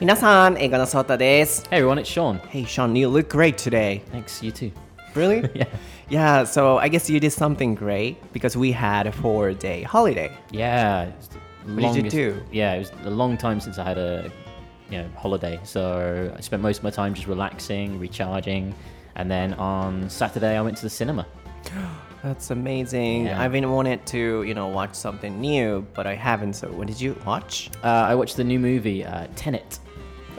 皆さん、英語のソータです。Hey everyone, it's Sean. Hey Sean, you look great today. Thanks, you too. Really? yeah. Yeah, so I guess you did something great because we had a four day holiday. Yeah. Longest, what did you do? Yeah, it was a long time since I had a you know, holiday. So I spent most of my time just relaxing, recharging, and then on Saturday I went to the cinema. That's amazing. Yeah. I've been wanting to, you know, watch something new, but I haven't. So, what did you watch? Uh, I watched the new movie uh, Tenet.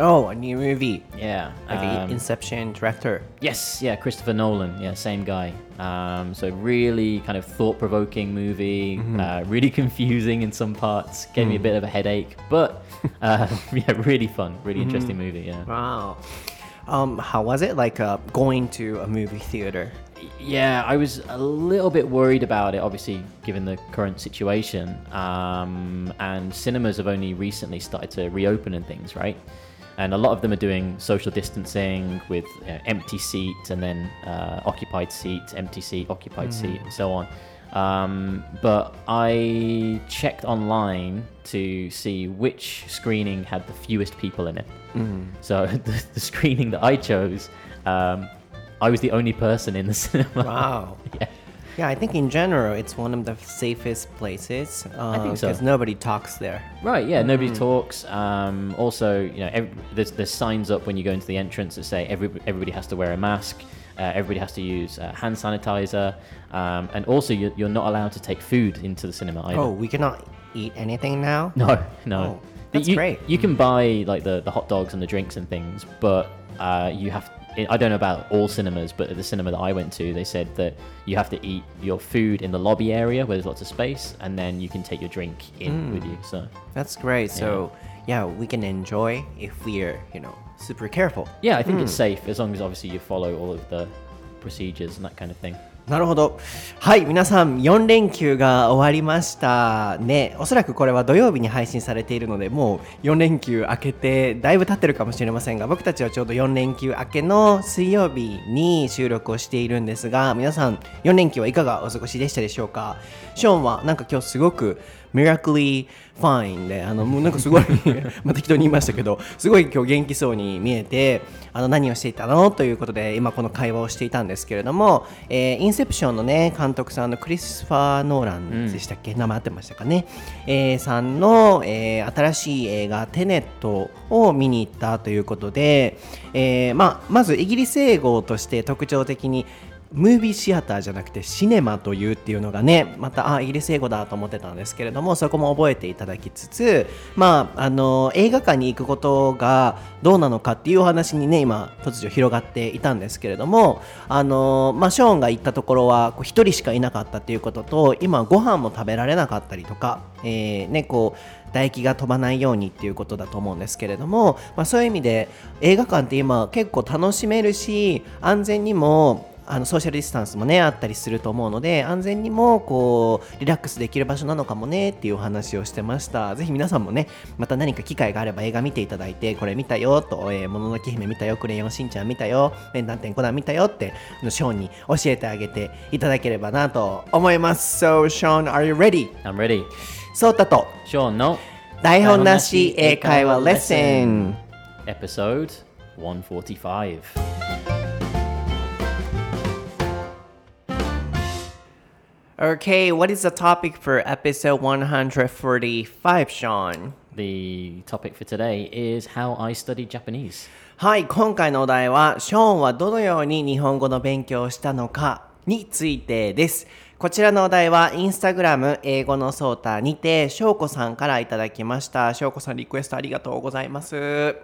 Oh, a new movie. Yeah. Like the um, Inception director. Yes, yeah, Christopher Nolan, yeah, same guy. Um, so really kind of thought-provoking movie, Mm-hmm. uh, really confusing in some parts, gave Mm. me a bit of a headache, but uh, yeah, really fun, Mm-hmm. really interesting movie. Yeah, Wow. Um, how was it like uh, going to a movie theater? yeah, I was a little bit worried about it, obviously given the current situation. Um, and cinemas have only recently started to reopen and things, right? And a lot of them are doing social distancing with you know, empty seats and then uh, occupied seats, empty seat, occupied seat, and so on. Um, but I checked online to see which screening had the fewest people in it. So the, the screening that I chose, um, I was the only person in the cinema. Wow. yeah. Yeah, I think in general it's one of the safest places. Uh, think so. Because nobody talks there. Right, yeah, nobody talks. Um, also, you know, ev there's, there's signs up when you go into the entrance that say every, everybody has to wear a mask, uh, everybody has to use uh, hand sanitizer, um, and also you're, you're not allowed to take food into the cinema either. Oh, we cannot eat anything now? No, no. Oh, that's you, great. You can buy like the, the hot dogs and the drinks and things, but uh, you have. I don't know about all cinemas, but at the cinema that I went to, they said that you have to eat your food in the lobby area where there's lots of space, and then you can take your drink in hmm. with you. So That's great. So, yeah, we can enjoy if we're, you know, super careful. yeah, I think it's hmm. safe as long as obviously you follow all of the procedures and that kind of thing. なるほど。はい、皆さん、4連休が終わりましたね。おそらくこれは土曜日に配信されているので、もう4連休明けてだいぶ経ってるかもしれませんが、僕たちはちょうど4連休明けの水曜日に収録をしているんですが、皆さん、4連休はいかがお過ごしでしたでしょうか？ショーンはなんか今日すごく miraculously fine で、あの、もうなんかすごい、まあ適当に言いましたけど、すごい今日元気そうに見えて、あの、何をしていたの？ということで、今この会話をしていたんですけれども、えーインセプションのね、監督さんのクリスファー・ノーランでしたっけ、名前合ってましたかね、えーさんの、えー新しい映画、テネットを見に行ったということで、えーまあ、まずイギリス英語として特徴的に、ムービーシアターじゃなくてシネマというっていうのがねまたあイギリス英語だと思ってたんですけれどもそこも覚えていただきつつまああの映画館に行くことがどうなのかっていうお話にね今突如広がっていたんですけれどもあのまあショーンが行ったところはこう一人しかいなかったっていうことと今ご飯も食べられなかったりとか、えーねこう唾液が飛ばないようにっていうことだと思うんですけれども、まあ、そういう意味で映画館って今結構楽しめるし安全にもあのソーシャルディスタンスもねあったりすると思うので安全にもこうリラックスできる場所なのかもねっていうお話をしてましたぜひ皆さんもねまた何か機会があれば映画見ていただいてこれ見たよと「えーもののけ姫見たよクレヨンしんちゃん見たよメンタンテンコナン見たよ」ってショーンに教えてあげていただければなと思います So Sean are you ready? I'm ready. そうたと Sure, no. 台本なし英会話レッスン Episode 145. Okay, what is the topic for episode 145, Sean? The topic for today is how I studied Japanese. はい、今回のお題は、ショーンはどのように日本語の勉強をしたのかについてです。こちらのお題は、インスタグラム英語のソータにて、しょうこさんからいただきました。しょうこさんリクエストありがとうございます。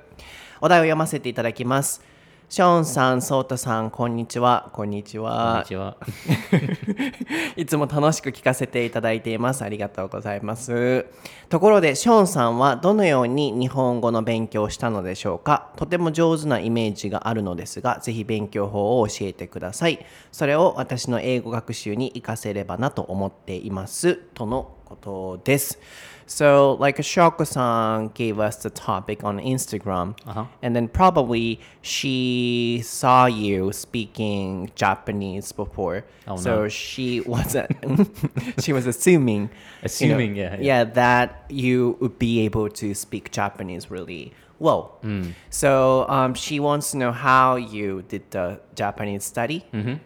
お題を読ませていただきます。ショーンさん、ソータさん、こんにちは。こんにちは。Konnichiwa. いつも楽しく聞かせていただいています。ありがとうございます。ところで、ショーンさんはどのように日本語の勉強をしたのでしょうか？とても上手なイメージがあるのですが、ぜひ勉強法を教えてください。それを私の英語学習に活かせればなと思っています。とのことです。So, like Shoko-san gave us the topic on Instagram, Uh-huh. and then probably she saw you speaking Japanese before. Oh, so no. she was she was assuming, you know, Assuming, yeah, yeah. yeah, that you would be able to speak Japanese really well. So um, she wants to know how you did the Japanese study,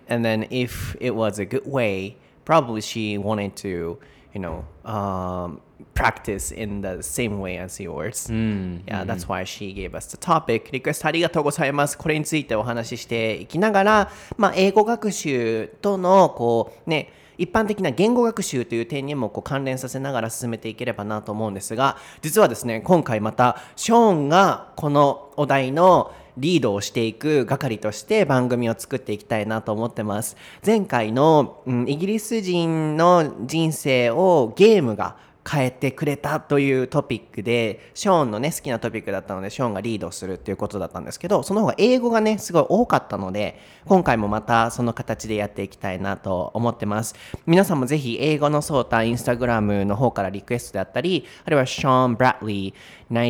and then if it was a good way, probably she wanted to, you know, um, practice in the same way as yours. Yeah, that's why she gave us the topic. リクエストありがとうございます。これについてお話ししていきながら、まあ、英語学習との、こう、ね、一般的な言語学習という点にもこう関連させながら進めていければなと思うんですが実はですね今回またショーンがこのお題のリードをしていく係として番組を作っていきたいなと思ってます前回の、うん、イギリス人の人生をゲームが変えてくれたというトピックでショーンのね好きなトピックだったのでショーンがリードするっていうことだったんですけどその方が英語がねすごい多かったので今回もまたその形でやっていきたいなと思ってます。皆さんもぜひ英語のソータインスタグラムの方からリクエストであったりあるいはショーン・ブラッリー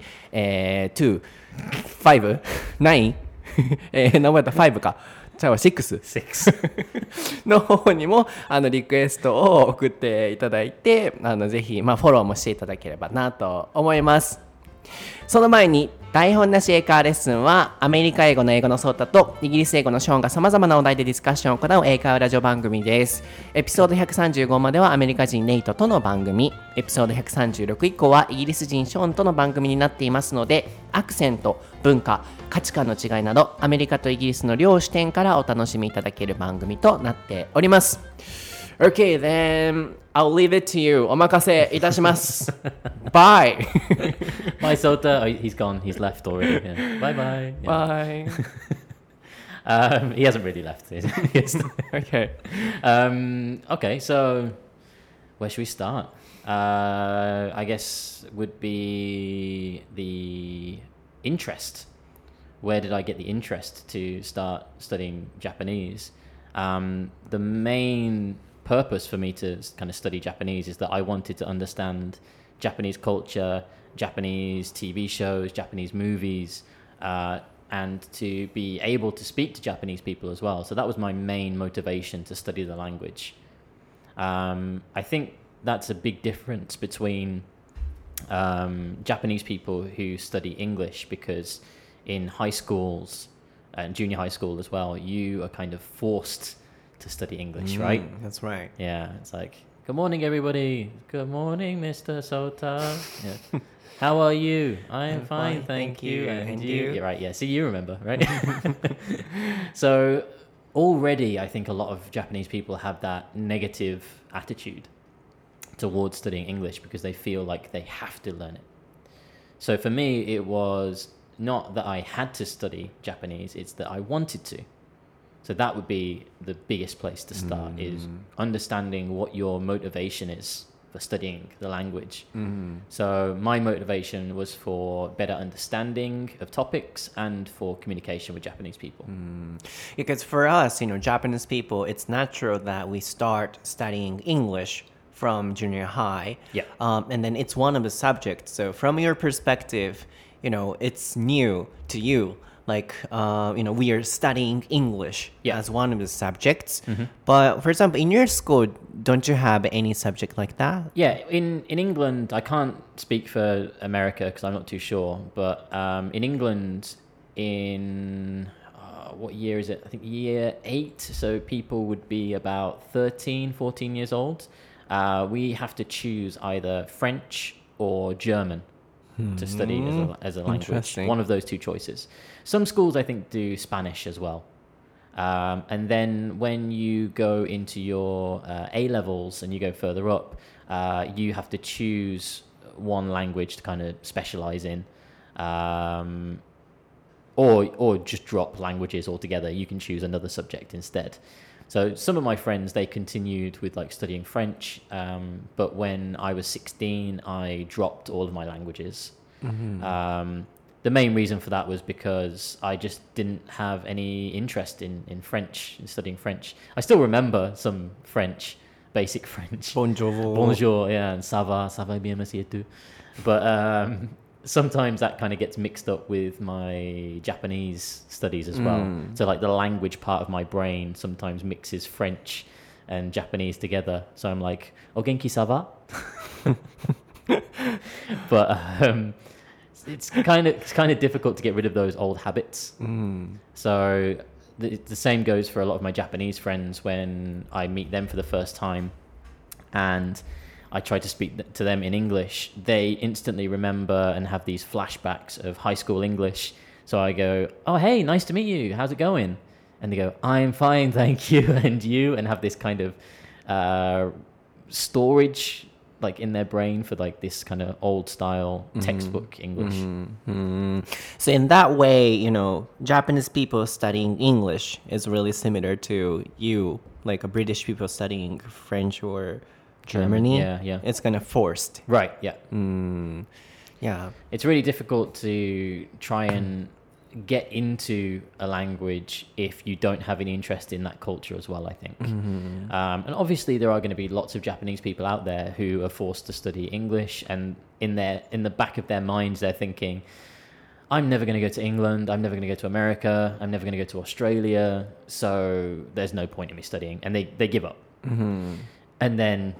9080、えー、2 5 9えー、名前だった5か。じゃあ6 Six. の方にもあのリクエストを送っていただいてあのぜひ、まあ、フォローもしていただければなと思いますその前に台本なし英会話レッスンはアメリカ英語の英語のソータとイギリス英語のショーンがさまざまなお題でディスカッションを行う英会話ラジオ番組です。エピソード135まではアメリカ人ネイトとの番組。エピソード136以降はイギリス人ショーンとの番組になっていますのでアクセント文化価値観の違いなどアメリカとイギリスの両視点からお楽しみいただける番組となっております。Okay, then I'll leave it to you. Omakase itashimasu. bye. bye, Sota. Oh, he's gone. He's left already. Yeah. Bye bye. Yeah. Bye. um, he hasn't really left. okay. Um, okay, so where should we start? Uh, I guess would be the interest. Where did I get the interest to start studying Japanese? Um, the main purpose for me to kind of study Japanese is that I wanted to understand Japanese culture, Japanese TV shows, Japanese movies, uh, and to be able to speak to Japanese people as well. So that was my main motivation to study the language. Um, I think that's a big difference between um, Japanese people who study English because in high schools and junior high school as well, you are kind of forced to study English, right? Mm, That's right. Yeah, it's like, good morning, everybody. Good morning, Mr. Sota. Yeah. How are you? I am I'm fine, fine, thank, you. you. And, And you? you? Right, yeah. See, you remember, right? so, already, I think a lot of Japanese people have that negative attitude towards studying English because they feel like they have to learn it. So, for me, it was not that I had to study Japanese, it's that I wanted to. So that would be the biggest place to start mm. is understanding what your motivation is for studying the language. Mm-hmm. So my motivation was for better understanding of topics and for communication with Japanese people. Mm. Because for us, you know, Japanese people, it's natural that we start studying English from junior high. Yeah. Um, and then it's one of the subjects. So from your perspective, you know, it's new to you. Like, uh, you know, we are studying English Yeah. Mm-hmm. as one of the subjects. But for example, in your school, don't you have any subject like that? Yeah, in, in England, I can't speak for America because I'm not too sure, but um, in England, in uh, what year is it? I think year eight, so people would be about 13, 14 years old. Uh, we have to choose either French or German to study as a, as a language. One of those two choices. Some schools, I think, do Spanish as well. Um, and then when you go into your uh, A levels and you go further up, uh, you have to choose one language to kind of specialize in. Um, or, or just drop languages altogether. You can choose another subject instead. So some of my friends they continued with like studying French, um, but when I was 16, I dropped all of my languages. Um, the main reason for that was because I just didn't have any interest in, in French, in studying French. I still remember some French, basic French. Bonjour. Bonjour, yeah, and ça va, ça va bien, monsieur tout. But um, sometimes that kind of gets mixed up with my Japanese studies as well. So, like the language part of my brain sometimes mixes French and Japanese together. So I'm like, "O genki ça but um, it's kind of it's kind of difficult to get rid of those old habits. So the, the same goes for a lot of my Japanese friends when I meet them for the first time, and I try to speak to them in English. They instantly remember and have these flashbacks of high school English. So I go, "Oh hey, nice to meet you. How's it going?" And they go, "I'm fine, thank you." And you, and have this kind of uh, storage like in their brain for like this kind of old style textbook English. Mm. So in that way, you know, Japanese people studying English is really similar to you, like a British people studying French or Germany. yeah, yeah. It's kind of forced. Right. Yeah. Mm. Yeah. It's really difficult to try and get into a language if you don't have any interest in that culture as well. I think, um, and obviously there are going to be lots of Japanese people out there who are forced to study English, and in their in the back of their minds they're thinking. I'm never going to go to England. I'm never going to go to America. I'm never going to go to Australia. So there's no point in me studying. And they, they give up. And then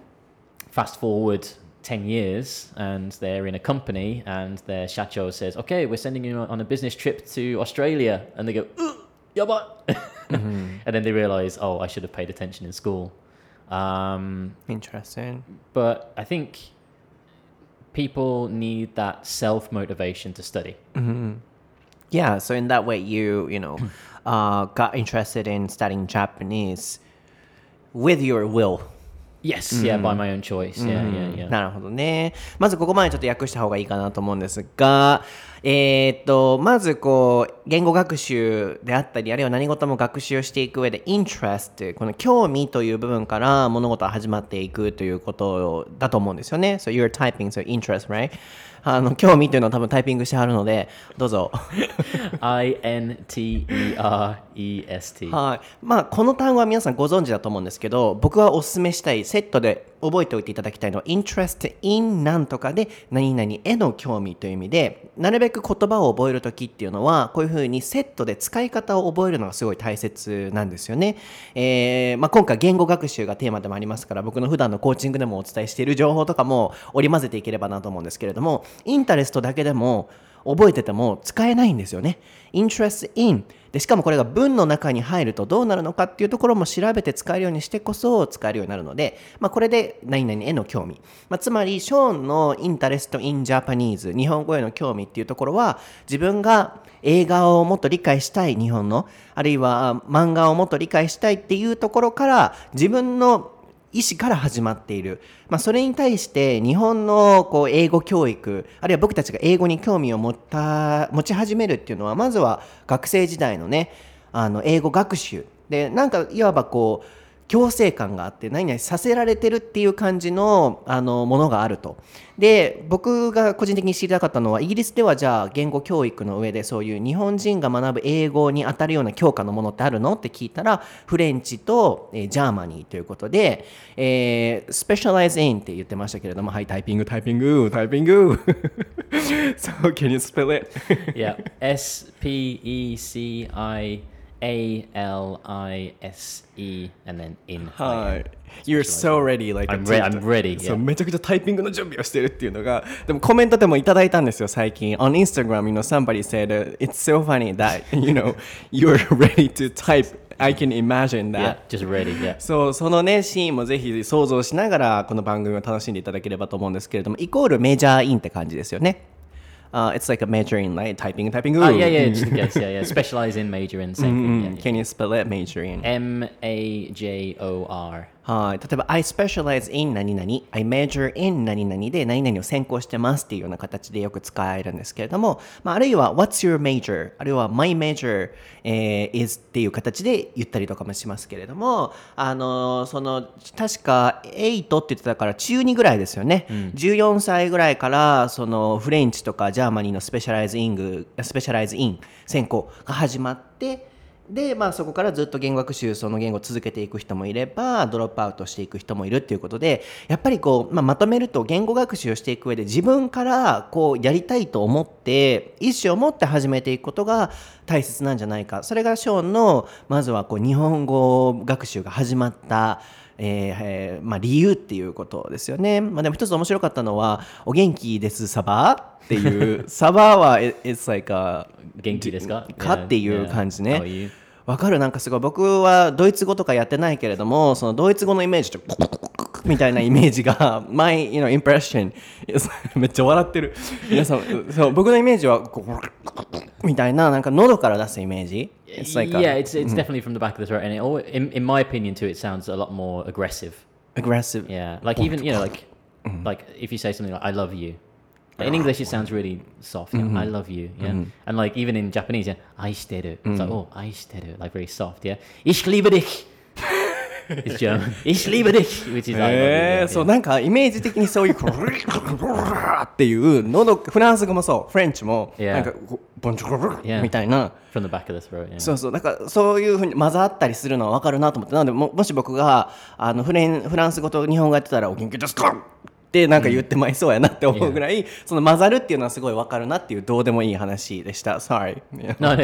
fast forward 10 years and they're in a company and their shacho says, okay, we're sending you on a business trip to Australia. And they go, "Ugh, yaba. and then they realize, oh, I should have paid attention in school. Um, Interesting. but I think people need that self motivation to study. Yeah, so in that way, you you know, uh, got interested in studying Japanese with your will. Yes, yeah, by my own choice. Yeah, yeah, yeah. なるほどね。まずここまでちょっと訳した方がいいかなと思うんですが、えーっと、まずこう、言語学習であったり、あるいは何事も学習をしていく上で、interest、この興味という部分から物事は始まっていくということだと思うんですよね。So you're typing, so interest, right? あの、興味というのは多分タイピングしてはるので、どうぞ。I N T E R E S T. はい。まあ、この単語は皆さんご存知だと思うんですけど、僕はお勧めしたい、セットで覚えておいていただきたいのは、interest in なんとかで、何々への興味という意味で、なるべく言葉を覚えるときっていうのは、こういうふうにセットで使い方を覚えるのがすごい大切なんですよね。えーまあ、今回言語学習がテーマでもありますから、僕の普段のコーチングでもお伝えしている情報とかも織り交ぜていければなと思うんですけれども、インタレストだけでも、覚えてても使えないんですよね。interest in でしかもこれが文の中に入るとどうなるのかっていうところも調べて使えるようにしてこそ使えるようになるので、まあ、これで何々への興味、まあ、つまりショーンのインタレスト・インジャパニーズ日本語への興味っていうところは自分が映画をもっと理解したい日本のあるいは漫画をもっと理解したいっていうところから自分の意思から始まっている、まあ、それに対して日本のこう英語教育あるいは僕たちが英語に興味を持った持ち始めるっていうのはまずは学生時代のねあの英語学習。でなんかいわばこう強制感があって何々させられてるっていう感じのあのものがあると。で僕が個人的に知りたかったのはイギリスではじゃあ言語教育の上でそういう日本人が学ぶ英語に当たるような教科のものってあるのって聞いたらフレンチと、えージャーマニーということで、えー、specialize in って言ってましたけれどもはいタイピングタイピングタイピング So can you spell it? yeah. S P E C I A L I S E and then in. はい。You're so ready, like I'm re- I'm ready, そう yeah. めちゃくちゃタイピングの準備をしてるっていうのが、でもコメントでもいただいたんですよ、最近。On Instagram, you know, somebody said, uh, it's so funny that, you know, you're ready to type. I can imagine that. Yeah, just ready. Yeah. そう、そのね、シーンもぜひ想像しながら、この番組を楽しんでいただければと思うんですけれども、イコールメジャーインって感じですよね。Uh, it's like a major in, like, typing, and typing. Oh yeah, yeah. Just case. Yeah, yeah. Specialize in, major in, same thing. Yeah, yeah. Can you spell it, major in? M A J O R. はい。例えば、I specialize in 何々、I major in 何々で何々を専攻してますっていうような形でよく使えるんですけれども、まあ、あるいは What's your major? あるいは My major、えー is っていう形で言ったりとかもしますけれども、あのーその、確か8って言ってたから中2ぐらいですよね。14歳ぐらいから、その、フレンチとかジャーマニーのスペシャライズイング、スペシャライズイン専攻が始まって、で、まあ、そこからずっと言語学習その言語を続けていく人もいればドロップアウトしていく人もいるっていうことでやっぱりこう、まあ、まとめると言語学習をしていく上で自分からこうやりたいと思って意思を持って始めていくことが大切なんじゃないか。それがショーンのまずはこう日本語学習が始まったえーえーまあ、理由っていうことですよね。まあ、でも一つ面白かったのは、お元気です、サバっていう、サバは、it- it's like a 元気ですかかっていう感じね。わかるなんかすごい僕はドイツ語とかやってないけれどもそのドイツ語のイメージとみたいなイメージが my you know impression is めっちゃ笑ってる皆さんそう僕のイメージはこうみたいななんか喉から出すイメージ It's like a yeah, it's it's definitely from the back of the throat, and it, al- in in my opinion too, it sounds a lot more aggressive. aggressive Yeah, like even you know, like like if you say something like "I love you," in English it sounds really soft. You know, I love you. Yeah, and like even in Japanese, yeah, 愛してる. It's like oh, 愛してる, like very soft. Yeah, ich liebe dich. It's German. Ich liebe dich, which is. えー、そう.なんかイメージ的にそういうっていう喉フランス語もそうフレンチも.なんかボンチョロ Yeah. みたいな from the back of the throat. Yeah. そうそうだからそういうふうに混ざったりするのは分かるなと思ってなのでももし僕があのフレンフランス語と日本語やってたら「お元気ですか?」ってなんか言ってまいそうやなって思うぐらい、その混ざるっていうのはすごい分かるなっていうどうでもいい話でした。Sorry. no,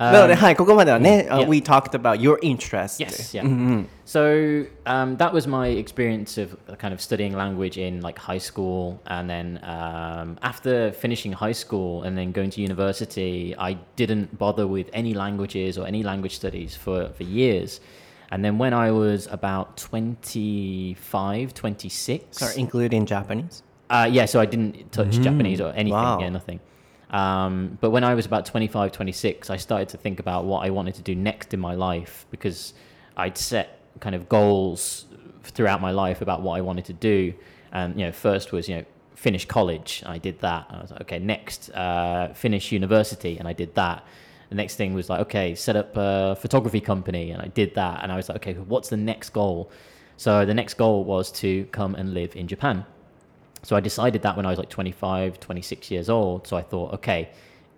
no. なので、はい、ここまではね、uh, yeah. We talked about your interest. Yes, yeah. So um, that was my experience of kind of studying language in like high school, and then um, after finishing high school and then going to university, I didn't bother with any languages or any language studies for for years. And then when I was about 25, 26, Sorry, including Japanese. uh, yeah, so I didn't touch Japanese or anything, wow. yeah, nothing. Um, but when I was about 25, 26, I started to think about what I wanted to do next in my life because I'd set kind of goals throughout my life about what I wanted to do. And, you know, first was, you know, finish college. I did that. I was like, okay, next, uh, finish university. And I did that. The next thing was like, okay, set up a photography company. And I did that. And I was like, okay, what's the next goal? So the next goal was to come and live in Japan. So I decided that when I was like 25, 26 years old. So I thought, okay,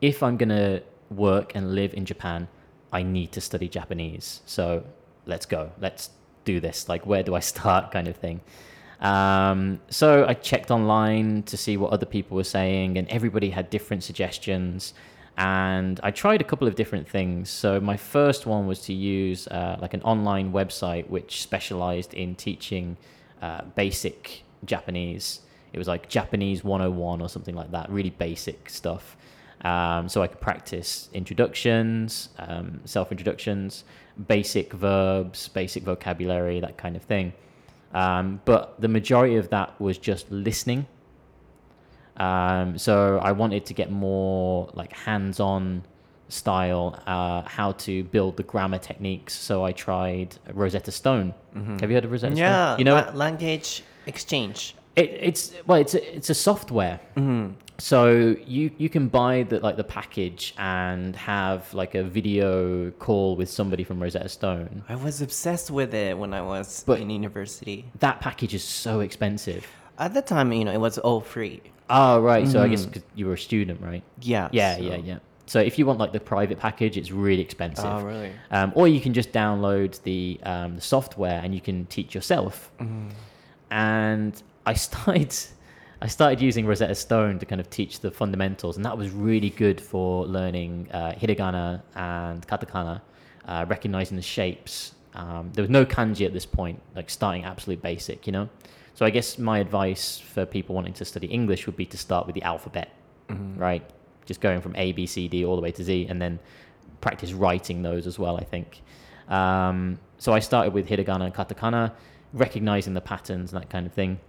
if I'm going to work and live in Japan, I need to study Japanese. So let's go. Let's do this. Like, where do I start? Kind of thing. Um, so I checked online to see what other people were saying, and everybody had different suggestions. And I tried a couple of different things. So my first one was to use uh, like an online website which specialized in teaching uh, basic Japanese. It was like Japanese 101 or something like that, really basic stuff. Um, so I could practice introductions, um, self introductions, basic verbs, basic vocabulary, that kind of thing. Um, but the majority of that was just listening. Um, so I wanted to get more like hands-on style, uh, how to build the grammar techniques. So I tried Rosetta Stone. Have you heard of Rosetta Stone? Yeah, Stone? You know, la- language exchange. It, it's well, it's a, it's a software. So you you can buy the like the package and have like a video call with somebody from Rosetta Stone. I was obsessed with it when I was But- in university. That package is so expensive. At the time, you know, it was all free. Oh right, so I guess 'cause you were a student, right? Yeah. Yeah, so- yeah, yeah. So if you want like the private package, it's really expensive. Oh, really? Um, or you can just download the, um, the software and you can teach yourself. Mm-hmm. And I started, I started using Rosetta Stone to kind of teach the fundamentals, and that was really good for learning uh, hiragana and katakana, uh, recognizing the shapes. Um, there was no kanji at this point, like starting absolute basic, you know. So I guess my advice for people wanting to study English would be to start with the alphabet, right? Just going from A, B, C, D all the way to Z, and then practice writing those as well. I think. Um, so I started with hiragana and katakana, recognizing the patterns and that kind of thing,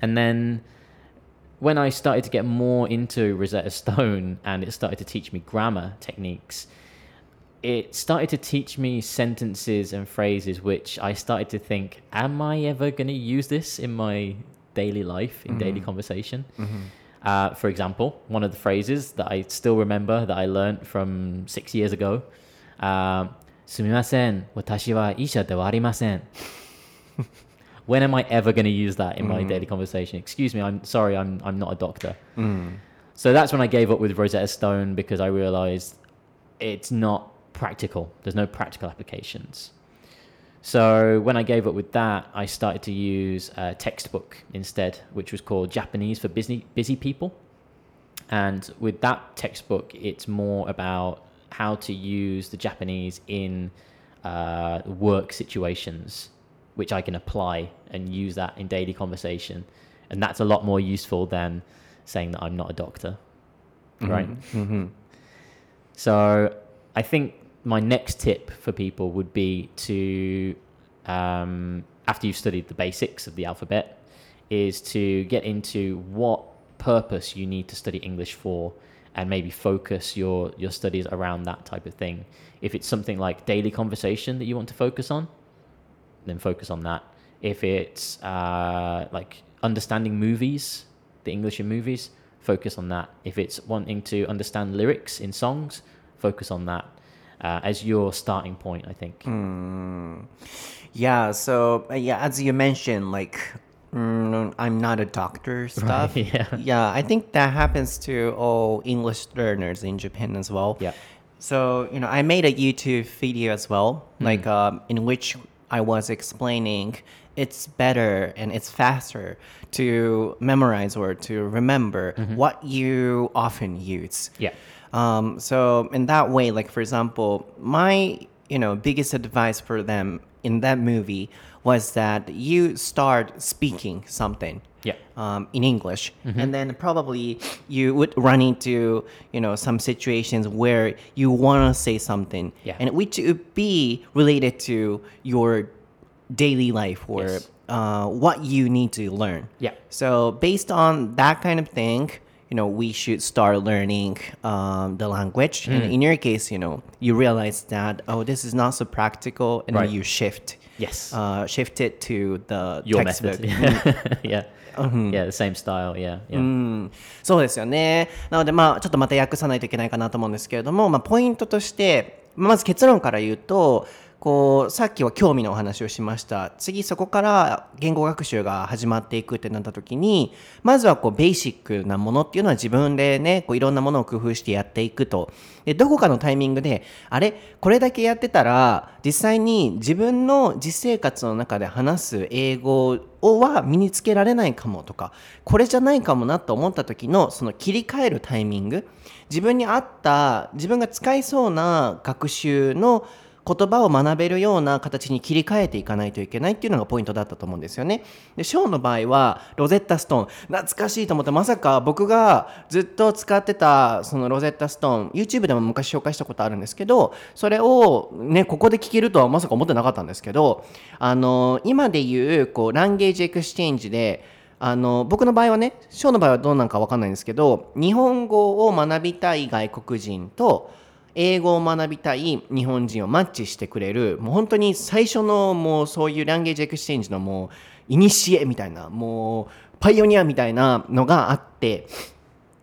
and then when I started to get more into Rosetta Stone and it started to teach me grammar techniques, it started to teach me sentences and phrases which I started to think, am I ever going to use this in my daily life, in daily conversation? Uh, for example, one of the phrases that I still remember that I learned from six years ago. Um, すみません、私は医者ではありません。 when am I ever going to use that in my daily conversation? Excuse me, I'm sorry, I'm, I'm not a doctor. So that's when I gave up with Rosetta Stone because I realized it's not practical. There's no practical applications. So when I gave up with that, I started to use a textbook instead, which was called Japanese for Busy, busy People. And with that textbook, it's more about how to use the Japanese in uh, work situations which I can apply and use that in daily conversation. And that's a lot more useful than saying that I'm not a doctor. Right. So I think my next tip for people would be to, um, after you've studied the basics of the alphabet, is to get into what purpose you need to study English for and maybe focus your, your studies around that type of thing. If it's something like daily conversation that you want to focus on, then focus on that. If it's uh, like understanding movies, the English in movies, focus on that. If it's wanting to understand lyrics in songs, focus on that uh, as your starting point, I think. Yeah, so uh, yeah, as you mentioned, like mm, I'm not a doctor stuff. yeah. yeah, I think that happens to all English learners in Japan as well. Yeah. So you know, I made a YouTube video as well, like um, in which I was explaining it's better and it's faster to memorize or to remember what you often use. Yeah. Um, so in that way, like for example, my you know biggest advice for them in that movie was that you start speaking something Yeah. Um, in English, and then probably you would run into you know some situations where you want to say something, Yeah. and which would be related to your daily life or Yes. uh, what you need to learn. Yeah. So based on that kind of thing, you know, we should start learning um, the language. And Mm. in your case, you know, you realize that oh, this is not so practical, and Right. you shift. Yes. Uh, shift it to the your textbook. method. yeah. Yeah, the same style. Yeah. Yeah. うん、そうですよね。なので、まあ、ちょっとまた訳さないといけないかなと思うんですけれども、まあ、ポイントとして、まず結論から言うと、こうさっきは興味のお話をしました。次そこから言語学習が始まっていくってなった時にまずはこうベーシックなものっていうのは自分でねこういろんなものを工夫してやっていくと。でどこかのタイミングであれ？これだけやってたら実際に自分の実生活の中で話す英語をは身につけられないかもとかこれじゃないかもなと思った時のその切り替えるタイミング。自分に合った自分が使いそうな学習の言葉を学べるような形に切り替えていかないといけないっていうのがポイントだったと思うんですよね。で、ショーの場合はロゼッタストーン懐かしいと思ってまさか僕がずっと使ってたそのロゼッタストーン YouTube でも昔紹介したことあるんですけどそれをねここで聞けるとはまさか思ってなかったんですけどあの今で言うこうランゲージエクスチェンジであの僕の場合はねショーの場合はどうなんか分かんないんですけど日本語を学びたい外国人と英語を学びたい日本人をマッチしてくれるもう本当に最初のもうそういうランゲージエクスチェンジのもうイニシエみたいなもうパイオニアみたいなのがあって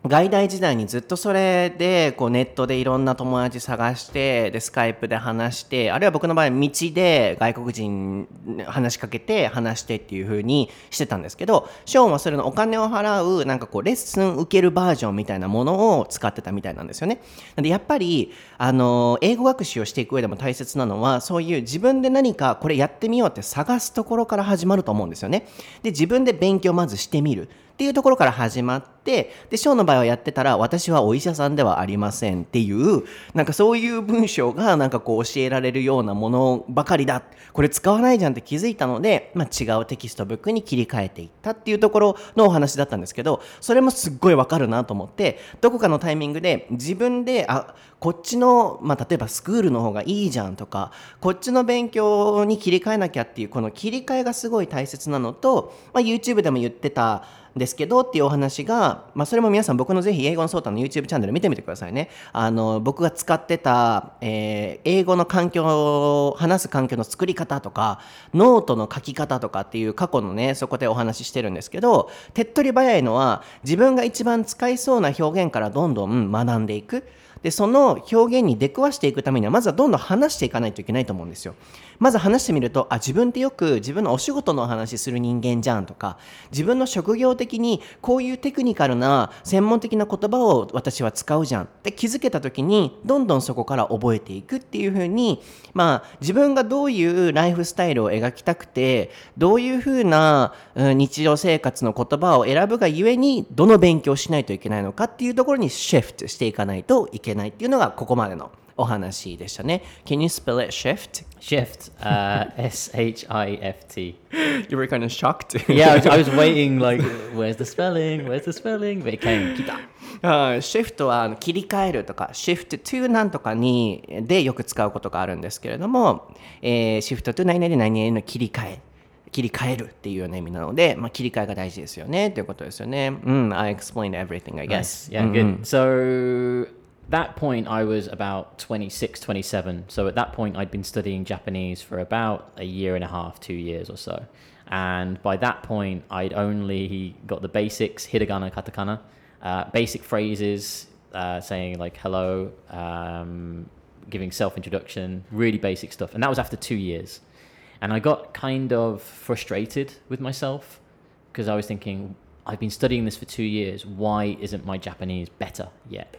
外大時代にずっとそれでこうネットでいろんな友達探してでスカイプで話してあるいは僕の場合道で外国人話しかけて話してっていう風にしてたんですけどショーンはそれのお金を払うなんかこうレッスン受けるバージョンみたいなものを使ってたみたいなんですよね。なんでやっぱりあの英語学習をしていく上でも大切なのはそういう自分で何かこれやってみようって探すところから始まると思うんですよね。で自分で勉強まずしてみる。っていうところから始まってでショーの場合はやってたら私はお医者さんではありませんっていうなんかそういう文章がなんかこう教えられるようなものばかりだこれ使わないじゃんって気づいたので、まあ、違うテキストブックに切り替えていったっていうところのお話だったんですけどそれもすっごいわかるなと思ってどこかのタイミングで自分であこっちの、のまあ、例えばスクールの方がいいじゃんとかこっちの勉強に切り替えなきゃっていうこの切り替えがすごい大切なのと、まあ、YouTube でも言ってたんですけどっていうお話が、まあ、それも皆さん僕のぜひ英語のソータの YouTube チャンネル見てみてくださいね。あの僕が使ってた、えー英語の環境話す環境の作り方とかノートの書き方とかっていう過去のねそこでお話ししてるんですけど手っ取り早いのは自分が一番使いそうな表現からどんどん学んでいく。でその表現に出くわしていくためにはまずはどんどん話していかないといけないと思うんですよ。まず話してみるとあ自分ってよく自分のお仕事の話する人間じゃんとか自分の職業的にこういうテクニカルな専門的な言葉を私は使うじゃん。って気づけた時にどんどんそこから覚えていくっていう風にまあ自分がどういうライフスタイルを描きたくてどういう風なうん日常生活の言葉を選ぶがゆえにどの勉強をしないといけないのかっていうところにシフトしていかないといけないっていうのがここまでのお話でしたね。Can you spell it shift? Shift, uh, S H I F T. You were kind of shocked. Yeah, I was, waiting, like, where's the spelling? Where's the spelling? But it came. Kita. はいシフトはあの切り替えるとか、シフト to なんとかにでよく使うことがあるんですけれども、えー、シフト to 何々何々の切り替え。切り替えるっていうような意味なので、まあ、切り替えが大事ですよねっていうことですよね。うん、I explained everything, I guess. Yes. Yeah, good. So that point, I was about 26, 27. So at that point, I'd been studying Japanese for about a year and a half, two years or so. And by that point, I'd only got the basics, hiragana, katakana, uh, basic phrases, uh, saying like hello, um, giving self introduction, really basic stuff. And that was after two years. And I got kind of frustrated with myself because I was thinking, I've been studying this for two years. Why isn't my Japanese better yet?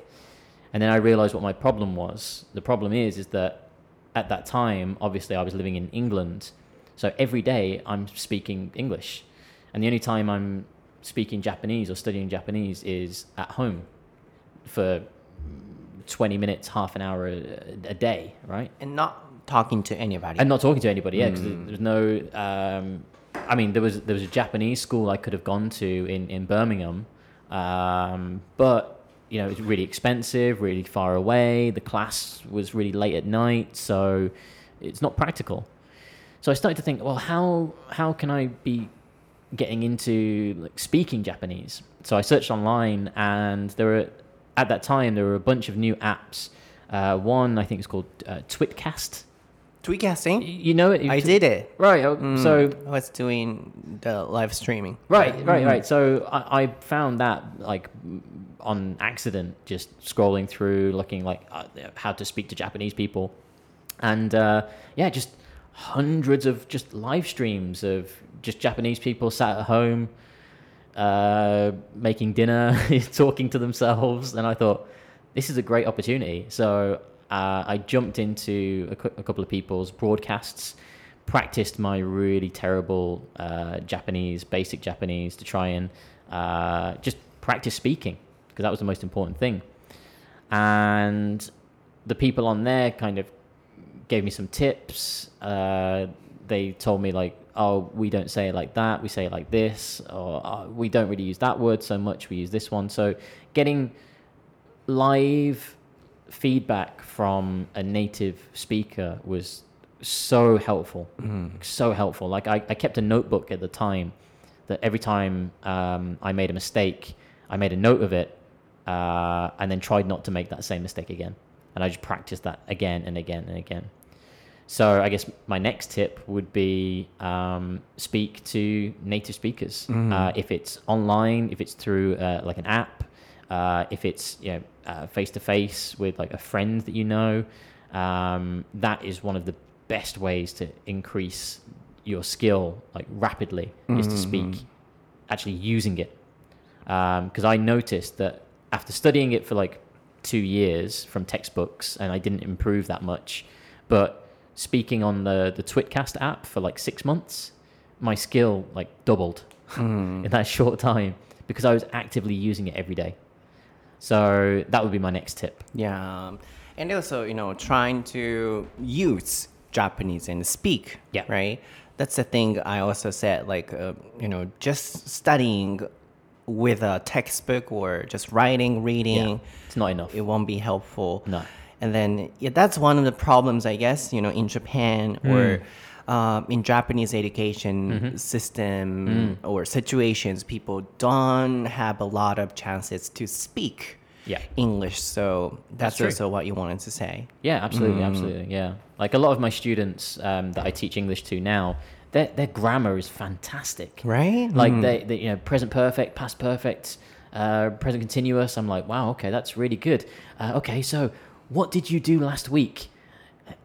And then I realized what my problem was. The problem is, is that at that time, obviously, I was living in England. So every day I'm speaking English. And the only time I'm speaking Japanese or studying Japanese is at home for 20 minutes, half an hour a, a day, right? And not talking to anybody. and not talking to anybody. Yeah, because there's no. Um, I mean, there was there was a Japanese school I could have gone to in in Birmingham, um, but you know it's really expensive, really far away. The class was really late at night, so it's not practical. So I started to think, well, how how can I be getting into like speaking Japanese? So I searched online, and there were at that time there were a bunch of new apps. Uh, one I think is called uh, Twitcast. Tweetcasting? You know it. I did it. Right. oh, So I was doing the live streaming. right, right, right. So I, I found that like on accident, just scrolling through, looking like uh, how to speak to Japanese people, and uh, yeah, just hundreds of just live streams of just Japanese people sat at home, uh, making dinner, talking to themselves, and I thought this is a great opportunity. So uh, I jumped into a, cou- a couple of people's broadcasts, practiced my really terrible uh, Japanese, basic Japanese, to try and uh, just practice speaking because that was the most important thing. And the people on there kind of gave me some tips. Uh, they told me like, oh, we don't say it like that. We say it like this, or oh, we don't really use that word so much. We use this one. So getting live feedback from a native speaker was so helpful, so helpful. Like I, I kept a notebook at the time that every time um, I made a mistake, I made a note of it, uh, and then tried not to make that same mistake again. And I just practiced that again and again and again. So I guess my next tip would be um, speak to native speakers. Uh, if it's online, if it's through uh, like an app, uh, if it's you know face to face with like a friend that you know, um, that is one of the best ways to increase your skill like rapidly is to speak, actually using it. Because I noticed that after studying it for like two years from textbooks, and I didn't improve that much, but speaking on the the Twitcast app for like six months, my skill like doubled in that short time because I was actively using it every day. So that would be my next tip. Yeah. And also, you know, trying to use Japanese and speak. Yeah. Right? That's the thing I also said. Like, uh, you know, just studying with a textbook or just writing, reading, Yeah, it's not enough. it won't be helpful. No. And then yeah, that's one of the problems, I guess, you know, in Japan or uh, in Japanese education system or situations, people don't have a lot of chances to speak Yeah. English. So that's, true. also what you wanted to say. Yeah, absolutely, absolutely. Yeah, like a lot of my students um, that I teach English to now, their their grammar is fantastic. Right? Like they, they, you know, present perfect, past perfect, uh, present continuous. I'm like, wow, okay, that's really good. Uh, okay, so what did you do last week?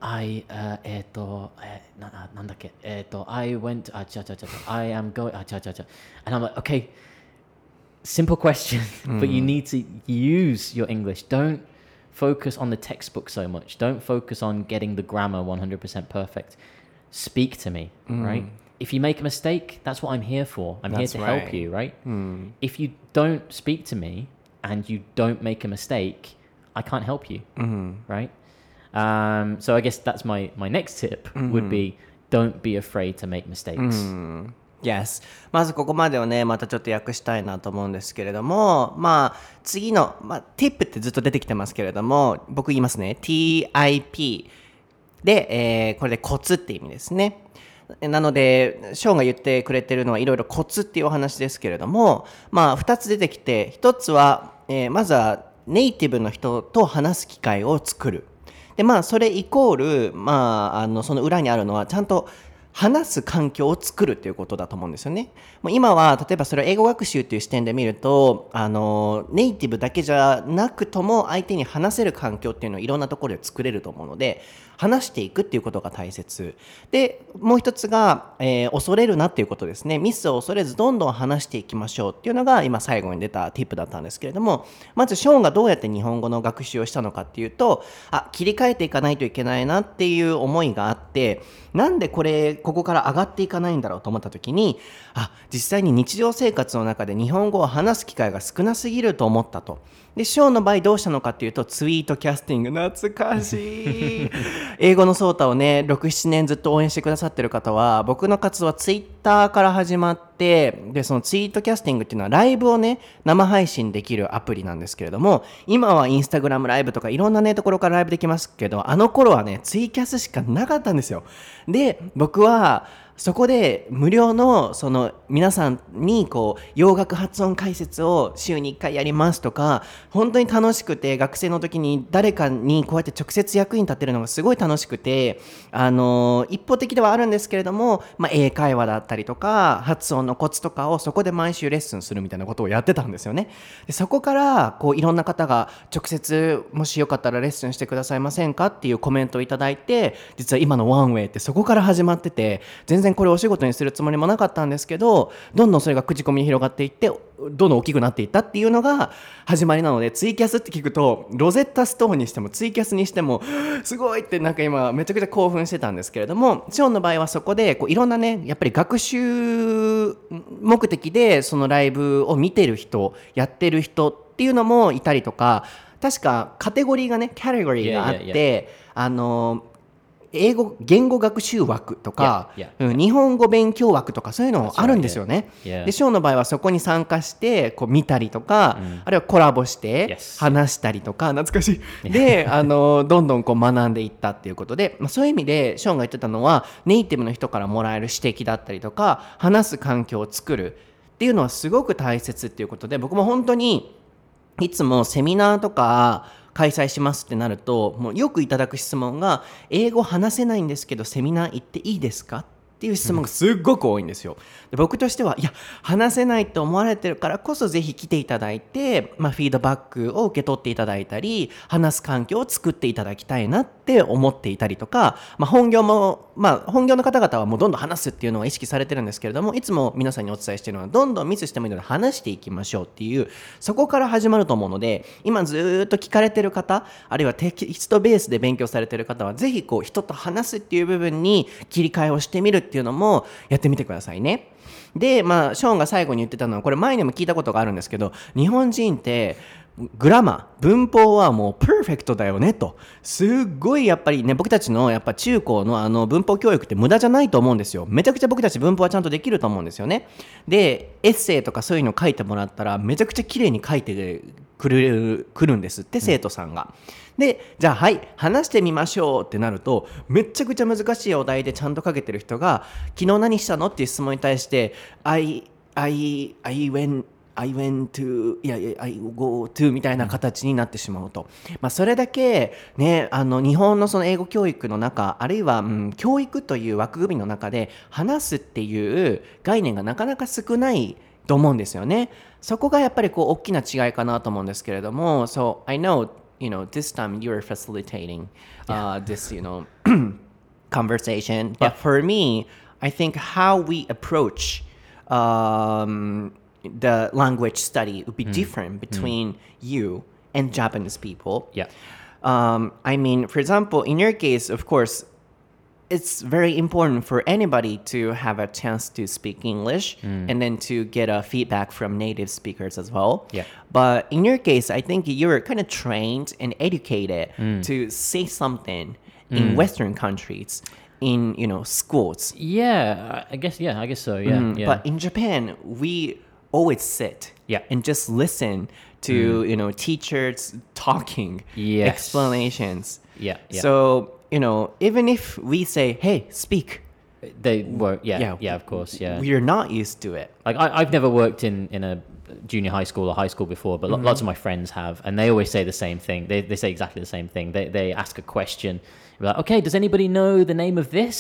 I, uh, えっと、えーなななんだっけ、えっと、I went, あ、ちゃちゃちゃちゃ、I am going, あ、ちゃちゃちゃ。And I'm like, okay, simple question, but you need to use your English. Don't focus on the textbook so much. Don't focus on getting the grammar 100% perfect. Speak to me, right? If you make a mistake, that's what I'm here for. I'm That's here to help right. you, right? If you don't speak to me and you don't make a mistake, I can't help you, right? Um, so I guess that's my my next tip would be don't be afraid to make mistakes. Yes. まずここまでをね、またちょっと訳したいなと思うんですけれども、まあ、次の、まあ、tip ってずっと出てきてますけれども、僕言いますね。tip で、えーこれでコツって意味ですね。なので、ショーンが言ってくれてるのはいろいろコツっていうお話ですけれども、まあ、2つ出てきて、1つは、えーまずはネイティブの人と話す機会を作る。で、まあ、それイコール、まあ、あの、その裏にあるのは、ちゃんと話す環境を作るということだと思うんですよね。もう今は例えばそれを英語学習っていう視点で見るとあのネイティブだけじゃなくとも相手に話せる環境っていうのをいろんなところで作れると思うので話していくっていうことが大切でもう一つが、えー恐れるなっていうことですねミスを恐れずどんどん話していきましょうっていうのが今最後に出た tip だったんですけれどもまずショーンがどうやって日本語の学習をしたのかっていうとあ切り替えていかないといけないなっていう思いがあってなんでこれここから上がっていかないんだろうと思った時にあ実際に日常生活の中で日本語を話す機会が少なすぎると思ったと。で、ショーンの場合どうしたのかっていうと、ツイートキャスティング、懐かしい。英語のソータをね、6、7年ずっと応援してくださってる方は、僕の活動はツイッターから始まって、で、そのツイートキャスティングっていうのはライブをね、生配信できるアプリなんですけれども、今はインスタグラムライブとかいろんなね、ところからライブできますけど、あの頃はね、ツイキャスしかなかったんですよ。で、僕は、そこで無料のその皆さんにこう洋楽発音解説を週に1回やりますとか本当に楽しくて学生の時に誰かにこうやって直接役に立てるのがすごい楽しくてあの一方的ではあるんですけれども、まあ、英会話だったりとか発音のコツとかをそこで毎週レッスンするみたいなことをやってたんですよね。でそこからこういろんな方が直接もしよかったらレッスンしてくださいませんかっていうコメントをいただいて実は今のワンウェイってそこから始まってて全然これお仕事にするつもりもなかったんですけどどんどんそれが口コミに広がっていってどんどん大きくなっていったっていうのが始まりなのでツイキャスって聞くとロゼッタストーンにしてもツイキャスにしてもすごいってなんか今めちゃくちゃ興奮してたんですけれどもショーンの場合はそこでこういろんなねやっぱり学習目的でそのライブを見てる人やってる人っていうのもいたりとか確かカテゴリーがねキャテゴリーがあってあの英語言語学習枠とか、Yeah, うん日本語勉強枠とかそういうのあるんですよね。でショーの場合はそこに参加してこう見たりとか、あるいはコラボして.話したりとか懐かしい。であのどんどんこう学んでいったっていうことで、まあ、そういう意味でショーンが言ってたのはネイティブの人からもらえる指摘だったりとか話す環境を作るっていうのはすごく大切っていうことで僕も本当にいつもセミナーとか開催しますってなるともうよくいただく質問が英語話せないんですけどセミナー行っていいですか？っていう質問がすっごく多いんですよ。で僕としてはいや話せないと思われてるからこそぜひ来ていただいて、まあ、フィードバックを受け取っていただいたり話す環境を作っていただきたいなって思っていたりとか、まあ、本業も、まあ、本業の方々はもうどんどん話すっていうのは意識されてるんですけれどもいつも皆さんにお伝えしているのはどんどんミスしてもいいので話していきましょうっていうそこから始まると思うので今ずーっと聞かれてる方あるいはテキストベースで勉強されてる方はぜひこう人と話すっていう部分に切り替えをしてみるってていうのもやってみてくださいね。で、まあ、ショーンが最後に言ってたのは、これ前にも聞いたことがあるんですけど、日本人って、グラマー、文法はもうパーフェクトだよねと。すっごいやっぱりね、僕たちのやっぱ中高のあの文法教育って無駄じゃないと思うんですよ。めちゃくちゃ僕たち文法はちゃんとできると思うんですよね。で、エッセイとかそういうの書いてもらったら、めちゃくちゃ綺麗に書いてくるくるんですって、生徒さんが。で、じゃあはい、話してみましょうってなると、めちゃくちゃ難しいお題でちゃんと書けてる人が、昨日何したのっていう質問に対して、I, I, I went, I went to, いやいや、I go to みたいな形になってしまうと。まあ、それだけ、ね、あの、日本のその英語教育の中、あるいは、うん、教育という枠組みの中で、話すっていう概念がなかなか少ないと思うんですよね。そこがやっぱりこう大きな違いかなと思うんですけれども、So I know, you know, this time you're facilitating uh, this, you know, conversation. But for me, I think how we approach um, the language study would be different between you and Japanese people. Yeah. Um, I mean, for example, in your case, of course, it's very important for anybody to have a chance to speak English mm. and then to get a feedback from native speakers as well. Yeah. But in your case, I think you were kind of trained and educated mm. to say something in mm. Western countries, in you know schools. Yeah, I guess. Yeah, I guess so. Yeah, Mm, yeah. But in Japan, we always sit Yeah. and just listen to you know teachers talking, Yes. explanations. yeah, yeah. So you know, even if we say, "Hey, speak," they were. Yeah, Yeah. yeah, Of course. Yeah. we are not used to it. Like I, I've never worked in in a junior high school or high school before, but Mm-hmm. lots of my friends have, and they always say the same thing. They they say exactly the same thing. They they ask a question. Like, okay, does anybody know the name of this?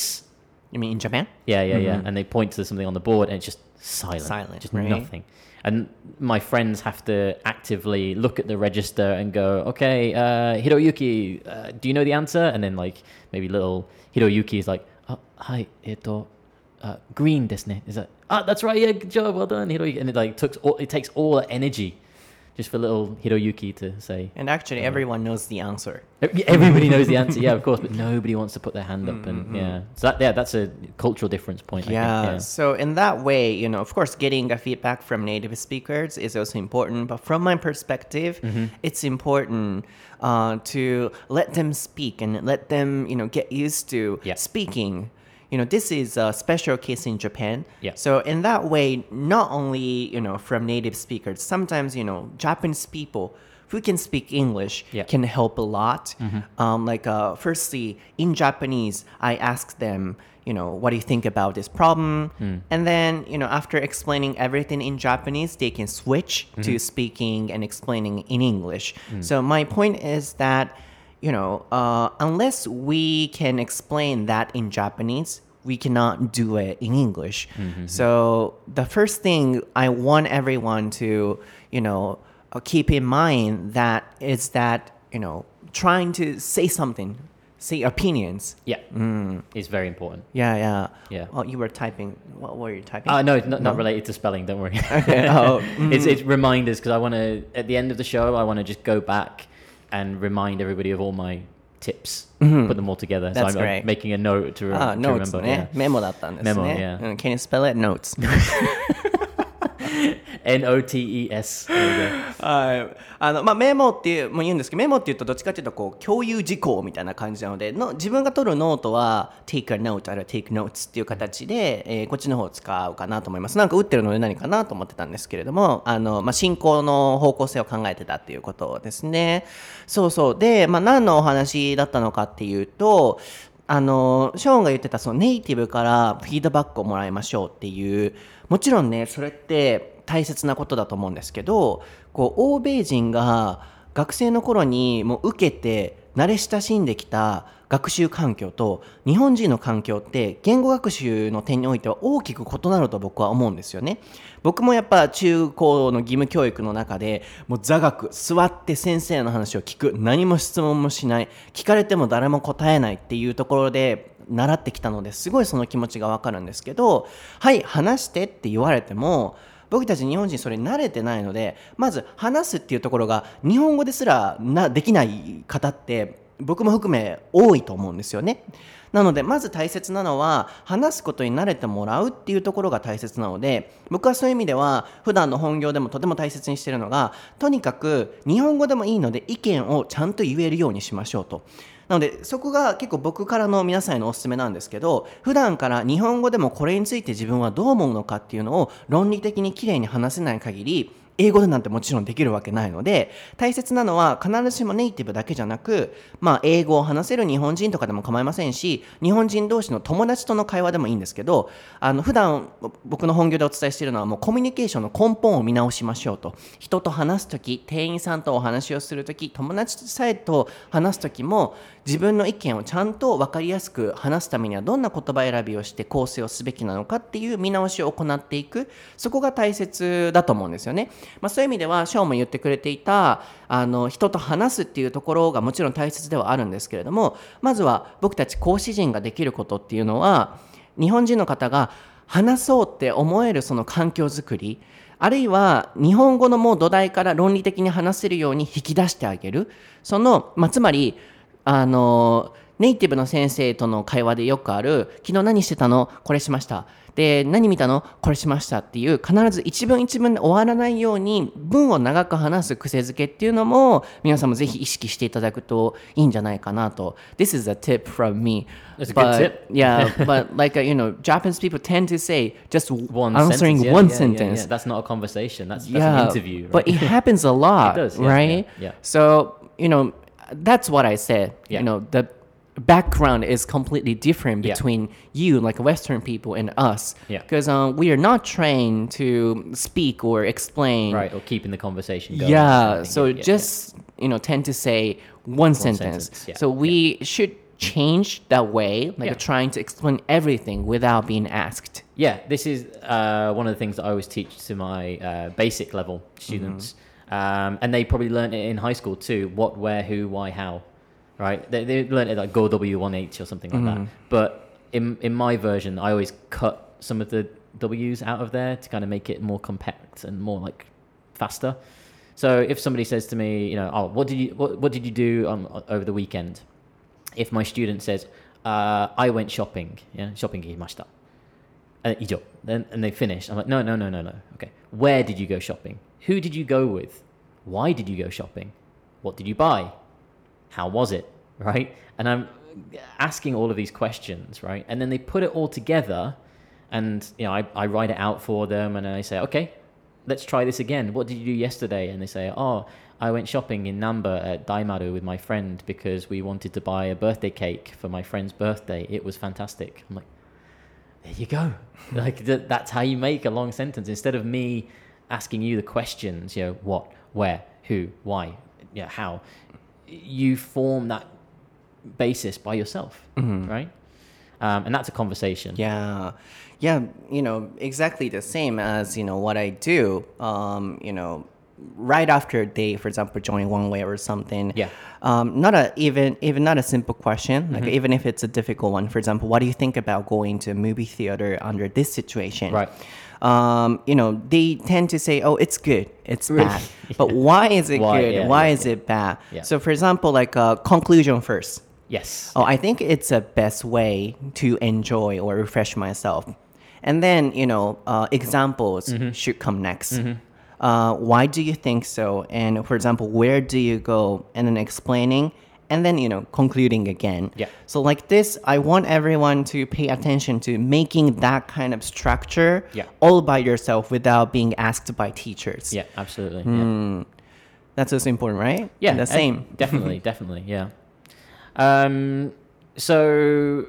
You mean in Japan? Yeah, yeah, yeah. And they point to something on the board, and it's just silent. Mm-hmm. Silent, just right. nothing and my friends have to actively look at the register and go, okay, uh, Hiroyuki, uh, do you know the answer? And then like maybe little Hiroyuki is like, oh, hi, eto, uh, green desne. Is that? Ah, that's right. Yeah, good job. Well done, Hiroyuki. And it like took all, it takes all the energy just for little Hiroyuki to say. And actually, everyone knows the answer. Everybody knows the answer, yeah, of course, but nobody wants to put their hand up, Mm-hmm. and yeah, so that yeah, that's a cultural difference point. I think, Yeah. yeah. So in that way, you know, of course, getting a feedback from native speakers is also important. But from my perspective, Mm-hmm. it's important uh, to let them speak and let them, you know, get used to Yeah. speaking. You know, this is a special case in Japan. Yeah. So in that way, not only you know from native speakers, sometimes you know Japanese people who can speak English Yeah. can help a lot. Um, like, uh, firstly, in Japanese, I ask them, you know, what do you think about this problem? And then, you know, after explaining everything in Japanese, they can switch to speaking and explaining in English. So, my point is that, you know, uh, unless we can explain that in Japanese, we cannot do it in English. So, the first thing I want everyone to, you know, uh, keep in mind that is that you know trying to say something say opinions Yeah, is very important. yeah yeah Yeah. oh you were typing what were you typing Uh, no, not, not related to spelling. Don't worry. Okay, oh, it's it's reminders because I want to at the end of the show I want to just go back and remind everybody of all my tips, put them all together. Mm-hmm. That's so I'm, I'm great. making a note to, re- あ to ノーツ remember. ね、メモだったんですね。メモ yeah. うん Can you spell it? Notes. N O T E S. はい。あの、まあ、メモっていう、も言うんですけど、メモっていうとどっちかっていうと、こう、共有事項みたいな感じなので、の自分が取るノートは、take a note あるいは take notes っていう形で、えーこっちの方を使うかなと思います。なんか打ってるので何かなと思ってたんですけれども、あの、まあ、進行の方向性を考えてたっていうことですね。そうそう。で、まあ、何のお話だったのかっていうと、あのショーンが言ってたそのネイティブからフィードバックをもらいましょうっていうもちろんねそれって大切なことだと思うんですけどこう欧米人が学生の頃にもう受けて慣れ親しんできた学習環境と日本人の環境って言語学習の点においては大きく異なると僕は思うんですよね。僕もやっぱ中高の義務教育の中でもう座学座って先生の話を聞く何も質問もしない聞かれても誰も答えないっていうところで習ってきたのですごいその気持ちがわかるんですけどはい話してって言われても僕たち日本人それ慣れてないのでまず話すっていうところが日本語ですらなできない方って僕も含め多いと思うんですよね。なのでまず大切なのは話すことに慣れてもらうっていうところが大切なので僕はそういう意味では普段の本業でもとても大切にしてるのがとにかく日本語でもいいので意見をちゃんと言えるようにしましょうと。なのでそこが結構僕からの皆さんへのおすすめなんですけど普段から日本語でもこれについて自分はどう思うのかっていうのを論理的にきれいに話せない限り英語でなんてもちろんできるわけないので大切なのは必ずしもネイティブだけじゃなく、まあ、英語を話せる日本人とかでも構いませんし日本人同士の友達との会話でもいいんですけどあの普段僕の本業でお伝えしているのはもうコミュニケーションの根本を見直しましょうと人と話す時店員さんとお話をする時友達さえと話す時も自分の意見をちゃんと分かりやすく話すためにはどんな言葉選びをして構成をすべきなのかっていう見直しを行っていくそこが大切だと思うんですよね。まあ、そういう意味ではショーも言ってくれていたあの人と話すっていうところがもちろん大切ではあるんですけれどもまずは僕たち講師陣ができることっていうのは日本人の方が話そうって思えるその環境づくりあるいは日本語のもう土台から論理的に話せるように引き出してあげるその、まあ、つまりあのネイティブの先生との会話でよくある昨日何してたの？これしました。で何見たのこれしましたっていう必ず一文一文で終わらないように文を長く話す癖づけっていうのも皆さんもぜひ意識していただくといいんじゃないかなと This is a tip from me That's a good tip. yeah but like uh, you know Japanese people tend to say just One answering sentence, yeah, one yeah, yeah, sentence yeah. That's not a conversation. That's, that's an interview. Right? but it happens a lot, does, yeah, right? yeah, yeah. So, you know, that's what I said. Yeah. You know, the background is completely different Yeah. between you, like Western people, and us. Yeah. Because um, we are not trained to speak or explain. right, or keeping the conversation going. Yeah. So yeah, just, you know, tend to say one, sentence. sentence, yeah, So we should change that way, like trying to explain everything without being asked. Yeah, this is uh, one of the things that I always teach to my uh, basic level students. Um, and they probably learned it in high school too what, where, who, why, how right? They, they learned it like 5W1H or something like mm-hmm. that. But in, in my version, I always cut some of the W's out of there to kind of make it more compact and more like faster. So if somebody says to me, you know, oh, what did you what, what did you do um, on, over the weekend? If my student says, uh, I went shopping, yeah, shopping imashita. Uh, then and they finish. I'm like, no, no, no, no, no. Okay, where did you go shopping? Who did you go with? Why did you go shopping? What did you buy? How was it? Right? And i'm asking all of these questions right? And then they put it all together and you know I, I write it out for them and i say okay let's try this again. What did you do yesterday? And they say oh i went shopping in namba at daimaru with my friend because we wanted to buy a birthday cake for my friend's birthday. It was fantastic. I'm like there you go. like th- that's how you make a long sentence. Instead of me asking you the questions, you know, what, where, who, why, yeah, how, you form that basis by yourself, right? Um, and that's a conversation. Yeah. Yeah, you know, exactly the same as, you know, what I do. Um, you know, right after they, for example, join one way or something. Yeah. Um, not a even even not a simple question. Like even if it's a difficult one. For example, what do you think about going to a movie theater under this situation? Right. Um, you know, they tend to say, "Oh, it's good, it's Really? bad." But why is it Why? good? Yeah, why yeah, is it bad? Yeah. So, for example, like uh, conclusion first. Yes. Oh, I think it's a best way to enjoy or refresh myself. And then, you know, uh, examples Mm-hmm. should come next. Uh, why do you think so? And for example, where do you go? And then explaining, and then, you know, concluding again. Yeah. So, like this, I want everyone to pay attention to making that kind of structure Yeah. all by yourself without being asked by teachers. Yeah, absolutely. Yeah. That's also important, right? Yeah, The uh, same. definitely, definitely, yeah. Um, so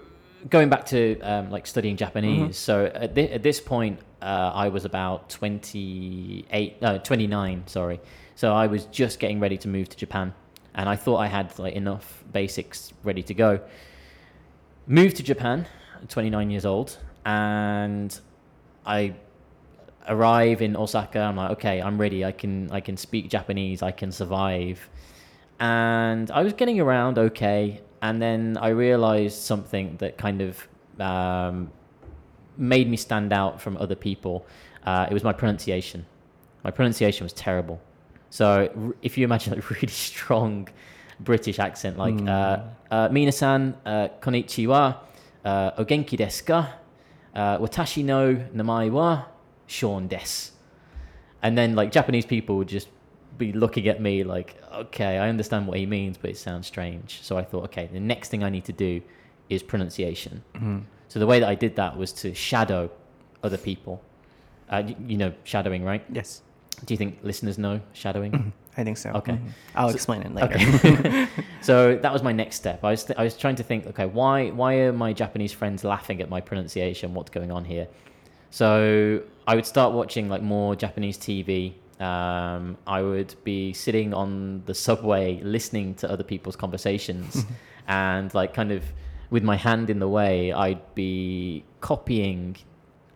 going back to um, like studying Japanese. So at, thi- at this point, uh, I was about 28, no, 29, sorry. So I was just getting ready to move to Japan, and I thought I had like enough basics ready to go. Moved to Japan, 29 years old, and I arrive in Osaka. I'm like, okay, I'm ready. I can I can speak Japanese. I can survive. And I was getting around okay, and then I realized something that kind of um, made me stand out from other people. Uh, it was my pronunciation. My pronunciation was terrible. So r- if you imagine a really strong British accent, like uh, uh, Mina-san, uh, konnichiwa, uh, o genki desu ka? Uh, watashi no namae wa Sean desu. And then like Japanese people would just be looking at me like, okay, I understand what he means, but it sounds strange. So I thought, okay, the next thing I need to do is pronunciation. So the way that I did that was to shadow other people. Uh, you, you know, shadowing, right? Yes. Do you think listeners know shadowing? I think so. Okay. Mhm. I'll So- explain it later. Okay. so that was my next step. I was, th- I was trying to think, okay, why, why are my Japanese friends laughing at my pronunciation? What's going on here? So I would start watching like more Japanese TV. Um, I would be sitting on the subway listening to other people's conversations and like kind of with my hand in the way, I'd be copying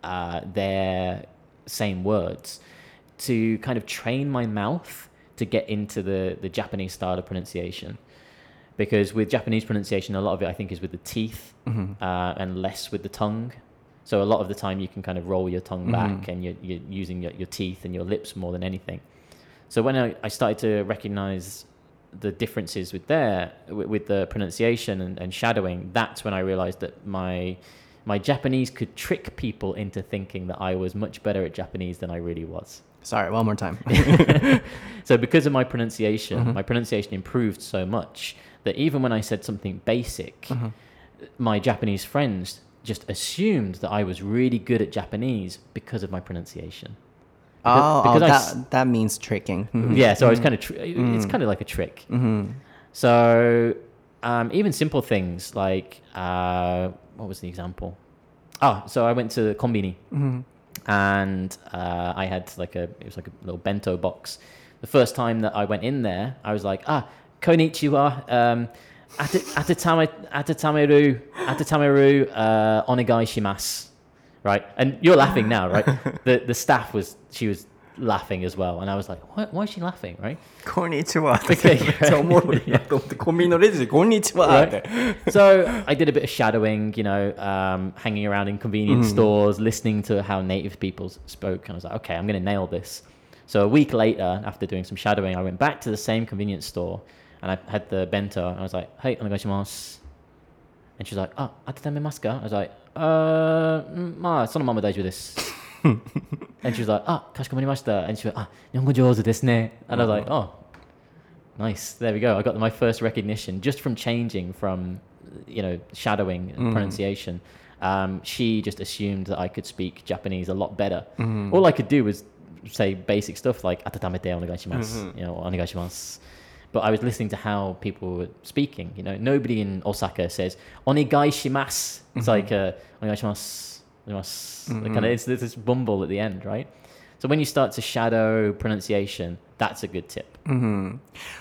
uh, their same words to kind of train my mouth to get into the, the Japanese style of pronunciation. Because with Japanese pronunciation, a lot of it I think is with the teeth uh, and less with the tongue. So a lot of the time you can kind of roll your tongue mm-hmm. back and you're, you're using your, your teeth and your lips more than anything. So when I, I started to recognize the differences with their with, with the pronunciation and, and shadowing, that's when I realized that my my Japanese could trick people into thinking that I was much better at Japanese than I really was. Sorry, one more time. so because of my pronunciation, mm-hmm. my pronunciation improved so much that even when I said something basic, mm-hmm. my Japanese friends just assumed that I was really good at Japanese because of my pronunciation. oh, because oh, I s- that, that means tricking. Mhm. Yeah, so I was kind of tr- it's kind of like a trick. So um, even simple things like uh, what was the example? Oh, so I went to Kombini and uh, I had like a it was like a little bento box. The first time that I went in there, I was like, ah, konnichiwa, um, Atatame, Atatameru, Atatameru uh, onegai shimasu. Right, and you're laughing now, right? the the staff was she was laughing as well, and I was like, why, why is she laughing, right? Konnichiwa. Okay, right. So I did a bit of shadowing, you know, um, hanging around in convenience mm. stores, listening to how native people spoke, and I was like, okay, I'm going to nail this. So a week later, after doing some shadowing, I went back to the same convenience store and I had the bento, and I was like, hey, onegaishimasu. Oh, uh, mm, and she was like, ah, oh, atatame masu ka? I was like, uh, ma, sono mama daijou this." and she was like, ah, kashikomarimashita. And she went, ah, nihongo jouzu desu ne. And I was like, oh. oh, nice. There we go. I got my first recognition just from changing from, you know, shadowing mm. pronunciation. Um, she just assumed that I could speak Japanese a lot better. Mm. All I could do was say basic stuff like, atatamete onegaishimasu, mm-hmm. you know, onegaishimasu. But I was listening to how people were speaking. You know, nobody in Osaka says onegaishimasu. It's like uh, onegaishimasu. onegaishimasu. Kind of, it's, there's this bumble at the end, right? So when you start to shadow pronunciation, that's a good tip.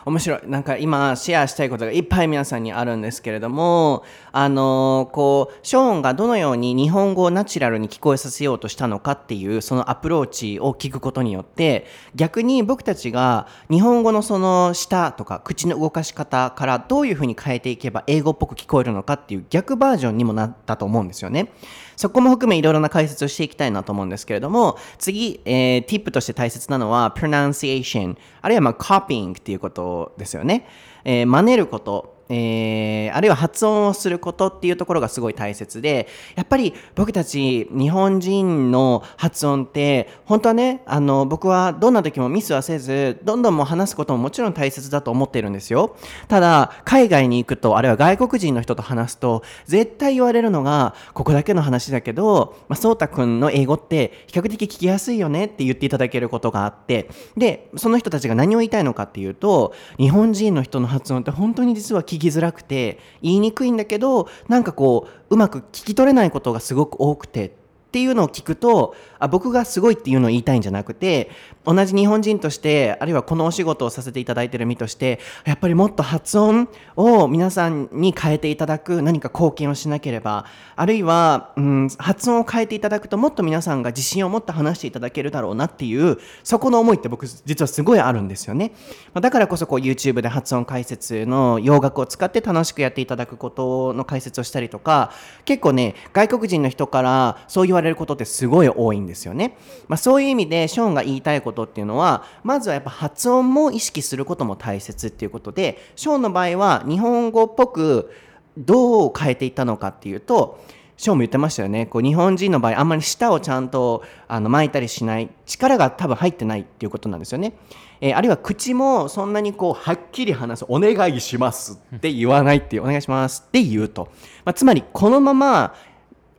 面白い。なんか今シェアしたいことがいっぱい皆さんにあるんですけれども、あのこう、ショーンがどのように日本語をナチュラルに聞こえさせようとしたのかっていうそのアプローチを聞くことによって、逆に僕たちが日本語のその舌とか口の動かし方からどういうふうに変えていけば英語っぽく聞こえるのかっていう逆バージョンにもなったと思うんですよね。そこも含めいろいろな解説をしていきたいなと思うんですけれども、次、えー、ティップとして大切なのは pronunciation、あるいはまあ copying っていうことですよね。えー真似ること。えーあるいは発音をすることっていうところがすごい大切で、やっぱり僕たち日本人の発音って、本当はね、あの、僕はどんな時もミスはせず、どんどんもう話すことももちろん大切だと思ってるんですよ。ただ、海外に行くと、あるいは外国人の人と話すと、絶対言われるのが、ここだけの話だけど、まあ、そうたくんの英語って比較的聞きやすいよねって言っていただけることがあって、で、その人たちが何を言いたいのかっていうと、日本人の人の発音って本当に実は聞き聞きづらくて、言いにくいんだけど、なんかこう、うまく聞き取れないことがすごく多くて、っていうのを聞くとあ僕がすごいっていうのを言いたいんじゃなくて同じ日本人としてあるいはこのお仕事をさせていただいてる身としてやっぱりもっと発音を皆さんに変えていただく何か貢献をしなければあるいは、うん、発音を変えていただくともっと皆さんが自信を持って話していただけるだろうなっていうそこの思いって僕実はすごいあるんですよね。だからこそこう YouTube で発音解説の洋楽を使って楽しくやっていただくことの解説をしたりとか結構ね外国人の人からそう言われることってすごい多いんですよね、まあ、そういう意味でショーンが言いたいことっていうのはまずはやっぱ発音も意識することも大切っていうことでショーンの場合は日本語っぽくどう変えていったのかっていうとショーンも言ってましたよね。こう日本人の場合あんまり舌をちゃんとあの巻いたりしない力が多分入ってないっていうことなんですよね、えーあるいは口もそんなにこうはっきり話すお願いしますって言わないっていうお願いしますって言うと、まあ、つまりこのまま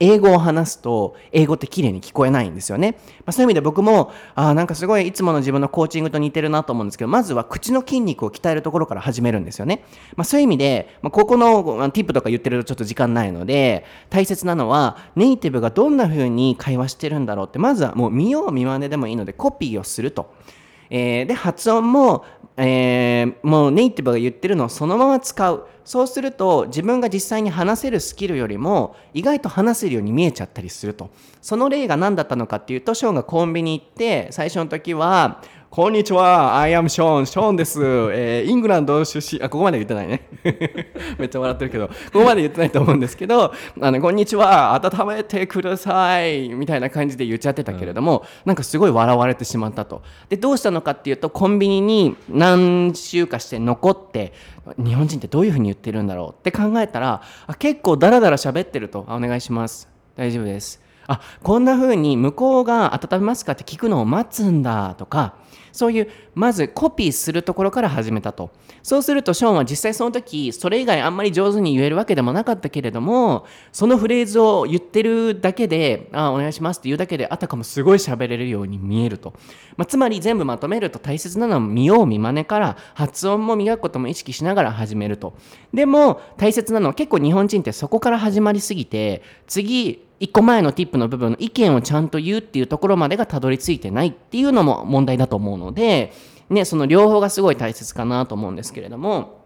英語を話すと英語って綺麗に聞こえないんですよね、まあ、そういう意味で僕もあーなんかすごいいつもの自分のコーチングと似てるなと思うんですけどまずは口の筋肉を鍛えるところから始めるんですよね、まあ、そういう意味で、まあ、ここのティップとか言ってるとちょっと時間ないので大切なのはネイティブがどんな風に会話してるんだろうってまずはもう見よう見まねでもいいのでコピーをすると。えーで発音も、えーもうネイティブが言ってるのをそのまま使う。そうすると自分が実際に話せるスキルよりも意外と話せるように見えちゃったりすると。その例が何だったのかっていうとショーンがコンビニ行って最初の時はこんにちは、I am ショーン、ショーンです。えーイングランド出身、あ、ここまで言ってないね。めっちゃ笑ってるけど、ここまで言ってないと思うんですけど、あの、こんにちは、温めてください、みたいな感じで言っちゃってたけれども、なんかすごい笑われてしまったと。で、どうしたのかっていうと、コンビニに何週かして残って、日本人ってどういうふうに言ってるんだろうって考えたら、あ結構ダラダラ喋ってると。あお願いします。大丈夫です。あこんな風に向こうが温めますかって聞くのを待つんだとかそういうまずコピーするところから始めたと。そうするとショーンは実際その時それ以外あんまり上手に言えるわけでもなかったけれどもそのフレーズを言ってるだけであお願いしますって言うだけであたかもすごい喋れるように見えると、まあ、つまり全部まとめると大切なのは見よう見まねから発音も磨くことも意識しながら始めると。でも大切なのは結構日本人ってそこから始まりすぎて次一個前のティップの部分の意見をちゃんと言うっていうところまでがたどり着いてないっていうのも問題だと思うので、ね、その両方がすごい大切かなと思うんですけれども。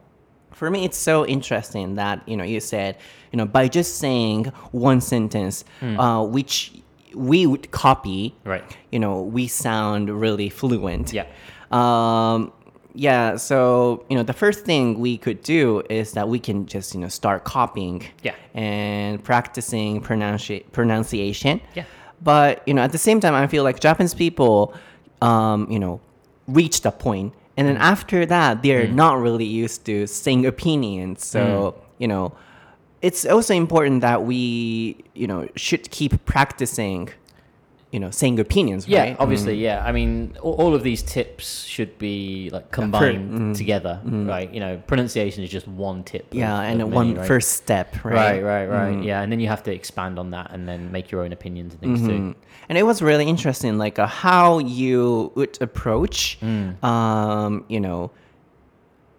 For me, it's so interesting that you know you said you know by just saying one sentence, uh, which we would copy, Right. You know, we sound really fluent. Yeah. Um, yeah. So you know, the first thing we could do is that we can just you know start copying. Yeah. And practicing pronunci- pronunciation. Yeah. But you know, at the same time, I feel like Japanese people, um, you know, reached a point, and then mm. after that, they're mm. not really used to saying opinions. So mm. you know, it's also important that we, you know, should keep practicing, you know, saying opinions. Yeah, right? obviously, mm. yeah. I mean, all, all of these tips should be like combined mm. together, mm. right? You know, pronunciation is just one tip. of- Yeah, and of one many, right? first step, Right, right? right, right. Yeah, and then you have to expand on that and then make your own opinions and things too. Mm-hmm. And it was really interesting, like uh, how you would approach, um, you know,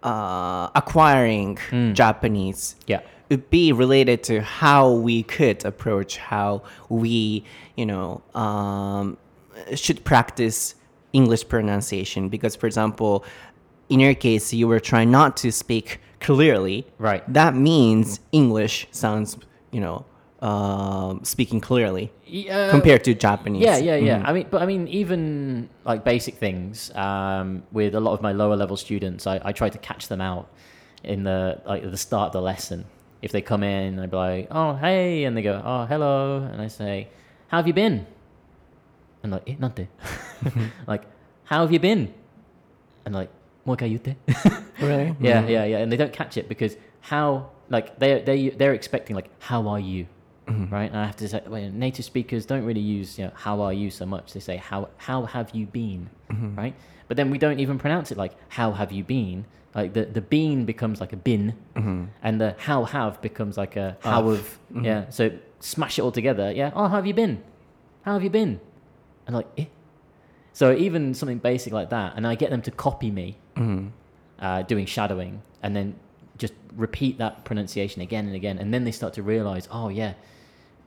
uh, acquiring Japanese. Yeah. Would be related to how we could approach how we, you know, um, should practice English pronunciation. Because, for example, in your case, you were trying not to speak clearly. Right. That means English sounds, you know, um, speaking clearly Yeah, compared to Japanese. Yeah, yeah, yeah. I mean, but I mean, even like basic things um, with a lot of my lower level students, I, I try to catch them out in the like the start of the lesson. If they come in, I'd be like, "Oh, hey," and they go, "Oh, hello," and I say, "How have you been?" And like, "Eh, nante?" like, "How have you been?" And like, "Mo ikai yutte." Really? Yeah, yeah, yeah, and they don't catch it because how like they they they're expecting like how are you, Mm-hmm. right? And I have to say, well, native speakers don't really use you know how are you so much. They say how how have you been, mm-hmm. right? But then we don't even pronounce it like how have you been. Like the the bean becomes like a bin, mm-hmm. and the how have becomes like a how have. Yeah, so smash it all together. Yeah. Oh, how have you been? How have you been? And like, eh? So even something basic like that, and I get them to copy me uh, doing shadowing, and then just repeat that pronunciation again and again, and then they start to realize, oh yeah,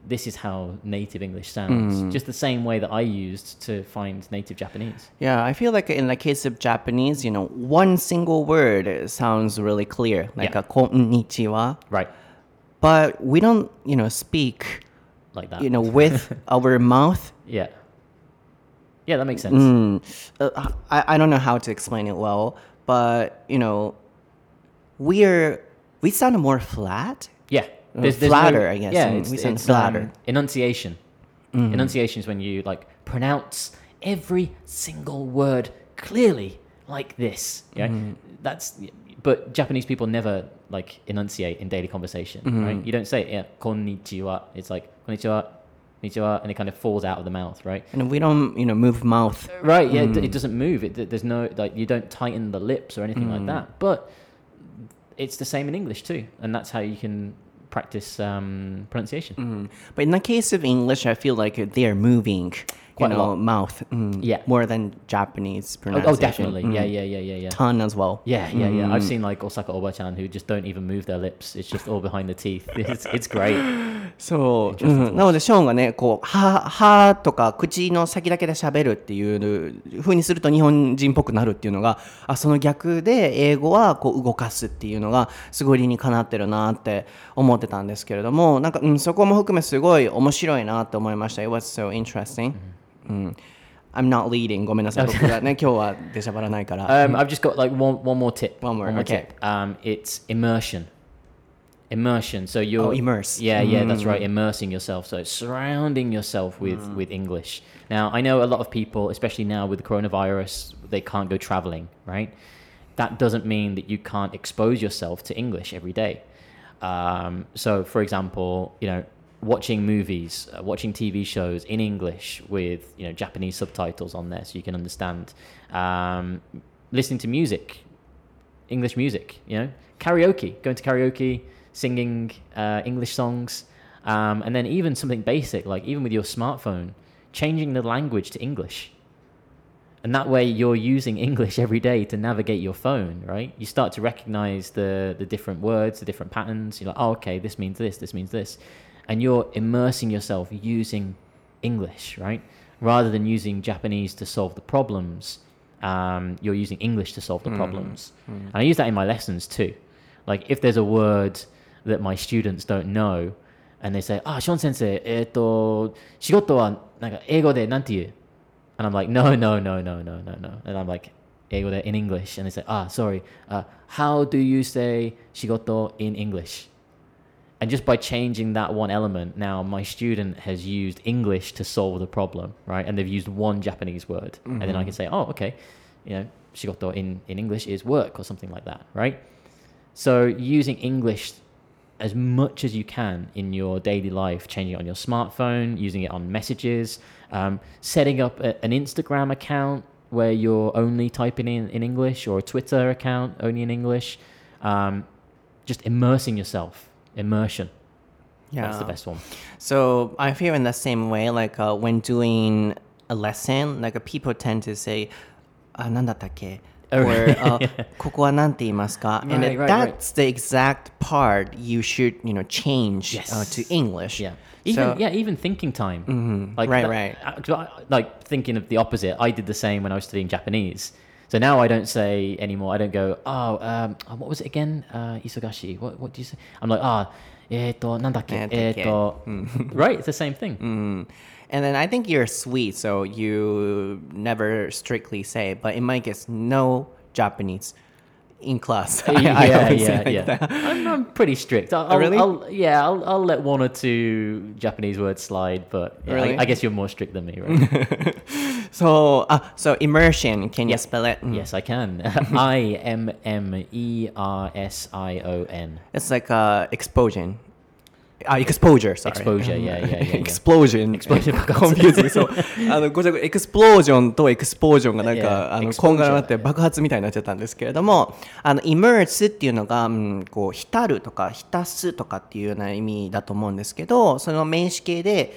this is how native English sounds. Just the same way that I used to find native Japanese. Yeah, I feel like in the case of Japanese, you know, one single word sounds really clear, like Yeah. a konnichiwa. Right. But we don't, you know, speak, Like that. you know, with our mouth. Yeah. Yeah, that makes sense. Mm, uh, I, I don't know how to explain it well, but you know, we're we sound more flat. Yeah. Uh, flatter, I guess, Yeah, it's, we it's, flatter. Um, enunciation. Enunciation is when you like pronounce every single word clearly like this. Yeah, that's. But Japanese people never like enunciate in daily conversation, right? You don't say yeah, konnichiwa. It's like konnichiwa, konnichiwa, and it kind of falls out of the mouth, right? And we don't, you know, move mouth. Right. Yeah. It, it doesn't move. It, there's no like you don't tighten the lips or anything like that. But it's the same in English too, and that's how you can practice um, pronunciation. Mm. But in the case of English, I feel like they are moving, you Quite a know, lot. mouth. mm, Yeah. More than Japanese Oh, pronunciation. oh, definitely. Mm. Yeah, yeah, yeah, yeah, yeah. Ton as well. Yeah, yeah, yeah. I've seen like Osaka Obachan who just don't even move their lips. It's just all behind the teeth. It's, it's great. そう、うんなのでショーンがねこう歯歯とか口の先だけで喋るっていう風にすると日本人っぽくなるっていうのがあその逆で英語はこう動かすっていうのがすごい理にかなってるなって思ってたんですけれどもなんか、うん、そこも含めすごい面白いなって思いました。It was so interesting、うん I'm not leading ごめんなさい僕がね今日は出しゃばらないから Um, I've just got like one one more tip. One more, okay. tip. Um, it's immersion. Immersion. So you're Oh, immerse. Yeah, yeah, that's right. Immersing yourself. So surrounding yourself with with English. Now I know a lot of people, especially now with the coronavirus, they can't go traveling, right? That doesn't mean that you can't expose yourself to English every day. Um, so, for example, you know, watching movies, uh, watching TV shows in English with you know Japanese subtitles on there, so you can understand. Um, listening to music, English music, you know, karaoke, going to karaoke, singing uh, English songs, um, and then even something basic like even with your smartphone, changing the language to English. And that way, you're using English every day to navigate your phone, right? You start to recognize the, the different words, the different patterns. You're like, oh, okay, this means this, this means this and you're immersing yourself using English, right? Rather than using Japanese to solve the problems, um, you're using English to solve the mm. problems. Mm. And I use that in my lessons too. Like if there's a word that my students don't know, and they say, "Ah, oh, Sean Sensei, eto eh, shigoto wa naka ego de nan And I'm like, "No, no, no, no, no, no, no." And I'm like, "Ego de in English." And they say, "Ah, sorry. Uh, how do you say shigoto in English?" And just by changing that one element, now my student has used English to solve the problem, right? And they've used one Japanese word. And then I can say, oh, okay, you know, shigoto in, in English is work or something like that, right? So using English as much as you can in your daily life, changing it on your smartphone, using it on messages, um, setting up a, an Instagram account where you're only typing in in English or a Twitter account only in English. Um, just immersing yourself, immersion. That's the Yeah. best one. So I feel in the same way, like uh, when doing a lesson, like uh, people tend to say, あ、なんだったっけ Oh, or uh, ここはなんて言いますか And Right, then right, right. that's the exact part you should, you know, change uh, Yes. to English. Yeah. Even So- yeah, even thinking time. Like Right, that- right. uh, 'cause I- Like thinking of the opposite. I did the same when I was studying Japanese. So now I don't say anymore. I don't go, oh, um, um, what was it again? Uh, Isogashi. What, what do you say? I'm like, ah, eto, nandake, eto. Hmm. Right, it's the same thing. Mm. And then I think you're sweet, so you never strictly say, but in my case, no Japanese in class. I- I yeah, yeah, like yeah. I'm, I'm pretty strict. I'll, I'll, really? I'll, yeah, I'll, I'll let one or two Japanese words slide, but yeah, Really? I, I guess you're more strict than me, right? So, uh, so immersion, can you spell it? Mm. yes, I can. I M M E R S I O N. It's like uh, explosion. Ah, exposure, sorry. Exposure, yeah, yeah, yeah, yeah. explosion. Explosion コンフューズ。そう。あの、ごちゃごちゃ、エクスプロージョンとエクスポージョンがなんか、あの、こんがらがって爆発みたいになっちゃったんですけれども、あの、immerse っていうのが、うん、こう、浸るとか、浸すとかっていうような意味だと思うんですけど、その名詞形で、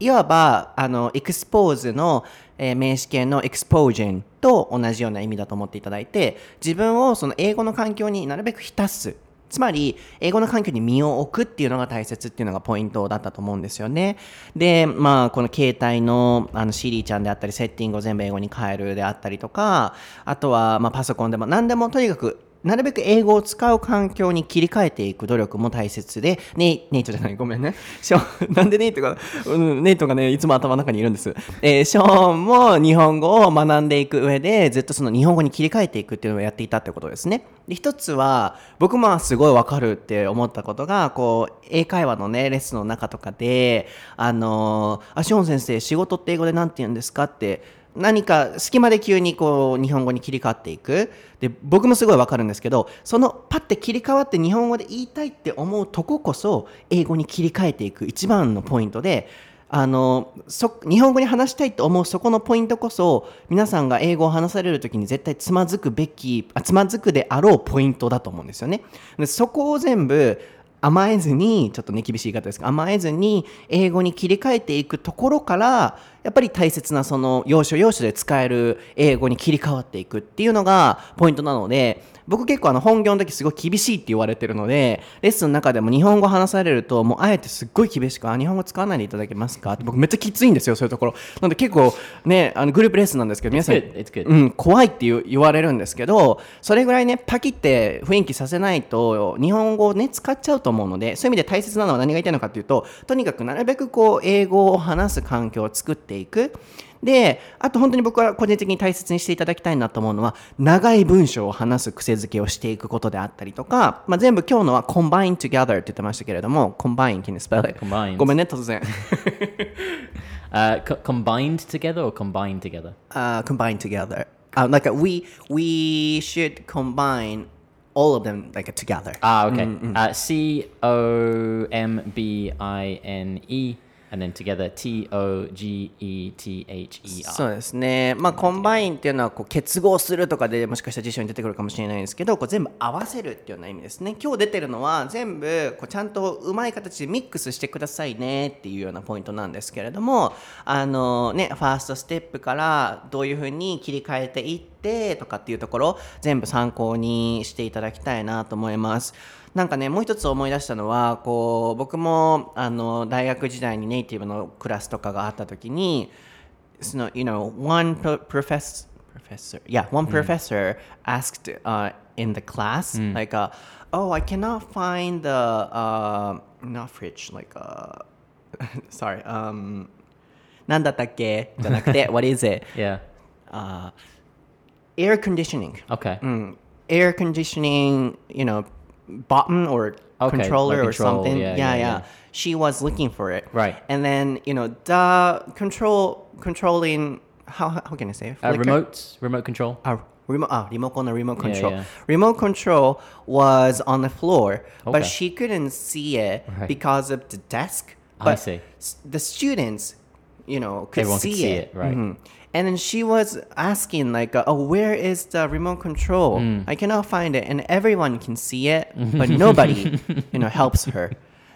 いわば、あの、エクスポーズの、えー名詞形のエクスポージョンと同じような意味だと思っていただいて、自分をその英語の環境になるべく浸す。つまり、英語の環境に身を置くっていうのが大切っていうのがポイントだったと思うんですよね。で、まあ、この携帯のあの Siri ちゃんであったり、セッティングを全部英語に変えるであったりとか、あとは、まあ、パソコンでも何でもとにかく、なるべく英語を使う環境に切り替えていく努力も大切で、ネイネイトじゃない、ごめんね。ショーン、なんでネイトが、うん、ネイトがね、いつも頭の中にいるんです。えーショーンも日本語を学んでいく上で、ずっとその日本語に切り替えていくっていうのをやっていたってことですね。で、一つは、僕もすごいわかるって思ったことが、こう、英会話のね、レッスンの中とかで、あのー、あ、ショーン先生、仕事って英語で何て言うんですかって、何か隙間で急にこう日本語に切り替わっていくで僕もすごいわかるんですけどそのパッて切り替わって日本語で言いたいって思うとここそ英語に切り替えていく一番のポイントであのそ日本語に話したいと思うそこのポイントこそ皆さんが英語を話される時に絶対つまずくべきあつまずくであろうポイントだと思うんですよね。でそこを全部甘えずにちょっとね厳しい言い方ですが甘えずに英語に切り替えていくところからやっぱり大切なその要所要所で使える英語に切り替わっていくっていうのがポイントなので僕結構あの本業の時すごい厳しいって言われてるのでレッスンの中でも日本語話されるともうあえてすっごい厳しくあ日本語使わないでいただけますかって僕めっちゃきついんですよそういうところなので結構ねあのグループレッスンなんですけど皆さん.うん、怖いって言われるんですけどそれぐらいねパキって雰囲気させないと日本語をね使っちゃうと思うのでそういう意味で大切なのは何が言いたいのかっていうととにかくなるべくこう英語を話す環境を作っていくで、あと本当に僕は個人的に大切にしていただきたいなと思うのは、長い文章を話す癖づけをしていくことであったりとか、まあ、全部今日のは combine together って言ってましたけれども、combine, can you spell it? Combined ごめんね、突然。Uh, co- combined together or combined together? uh, combine together. Uh, like uh, we we should combine all of them like together. Ah, okay. Uh, C O M B I N E, and then together T O G E T H E そうですね。まあ、コンバインっていうのはこう結合するとかでもしかしたら辞書に出てくるかもしれないんですけど、こう全部合わせるっていうような意味ですね。今日出てるのは全部こうちゃんとうまい形でミックスしてくださいねっていうようなポイントなんですけれども、あのね、ファーストステップからどういうふうに切り替えていってとかっていうところ、全部参考にしていただきたいなと思います。なんかねもう一つ思い出したのはこう僕もあの大学時代にネイティブのクラスとかがあった時にその you know one pro- professor professor yeah one professor asked uh, in the class like uh, oh I cannot find the uh, not fridge like uh, sorry um なんだったっけじゃなくて what is it Yeah. uh, air conditioning Okay. mm, air conditioning, you know, button or Okay, controller like or something. yeah, yeah, yeah, yeah. She was looking for it. Right. And then, you know, the control controlling how how can I say? it? Uh, remote, remote control. Ah, remote, ah, remote on the remote control. yeah. Remote control was on the floor, but she couldn't see it Right. because of the desk. I But see. the students, you know, could Everyone see, could see it. it, right. Mhm. And then she was asking like, uh, "Oh, where is the remote control? Mm. I cannot find it." And everyone can see it, but nobody, you know, helps her.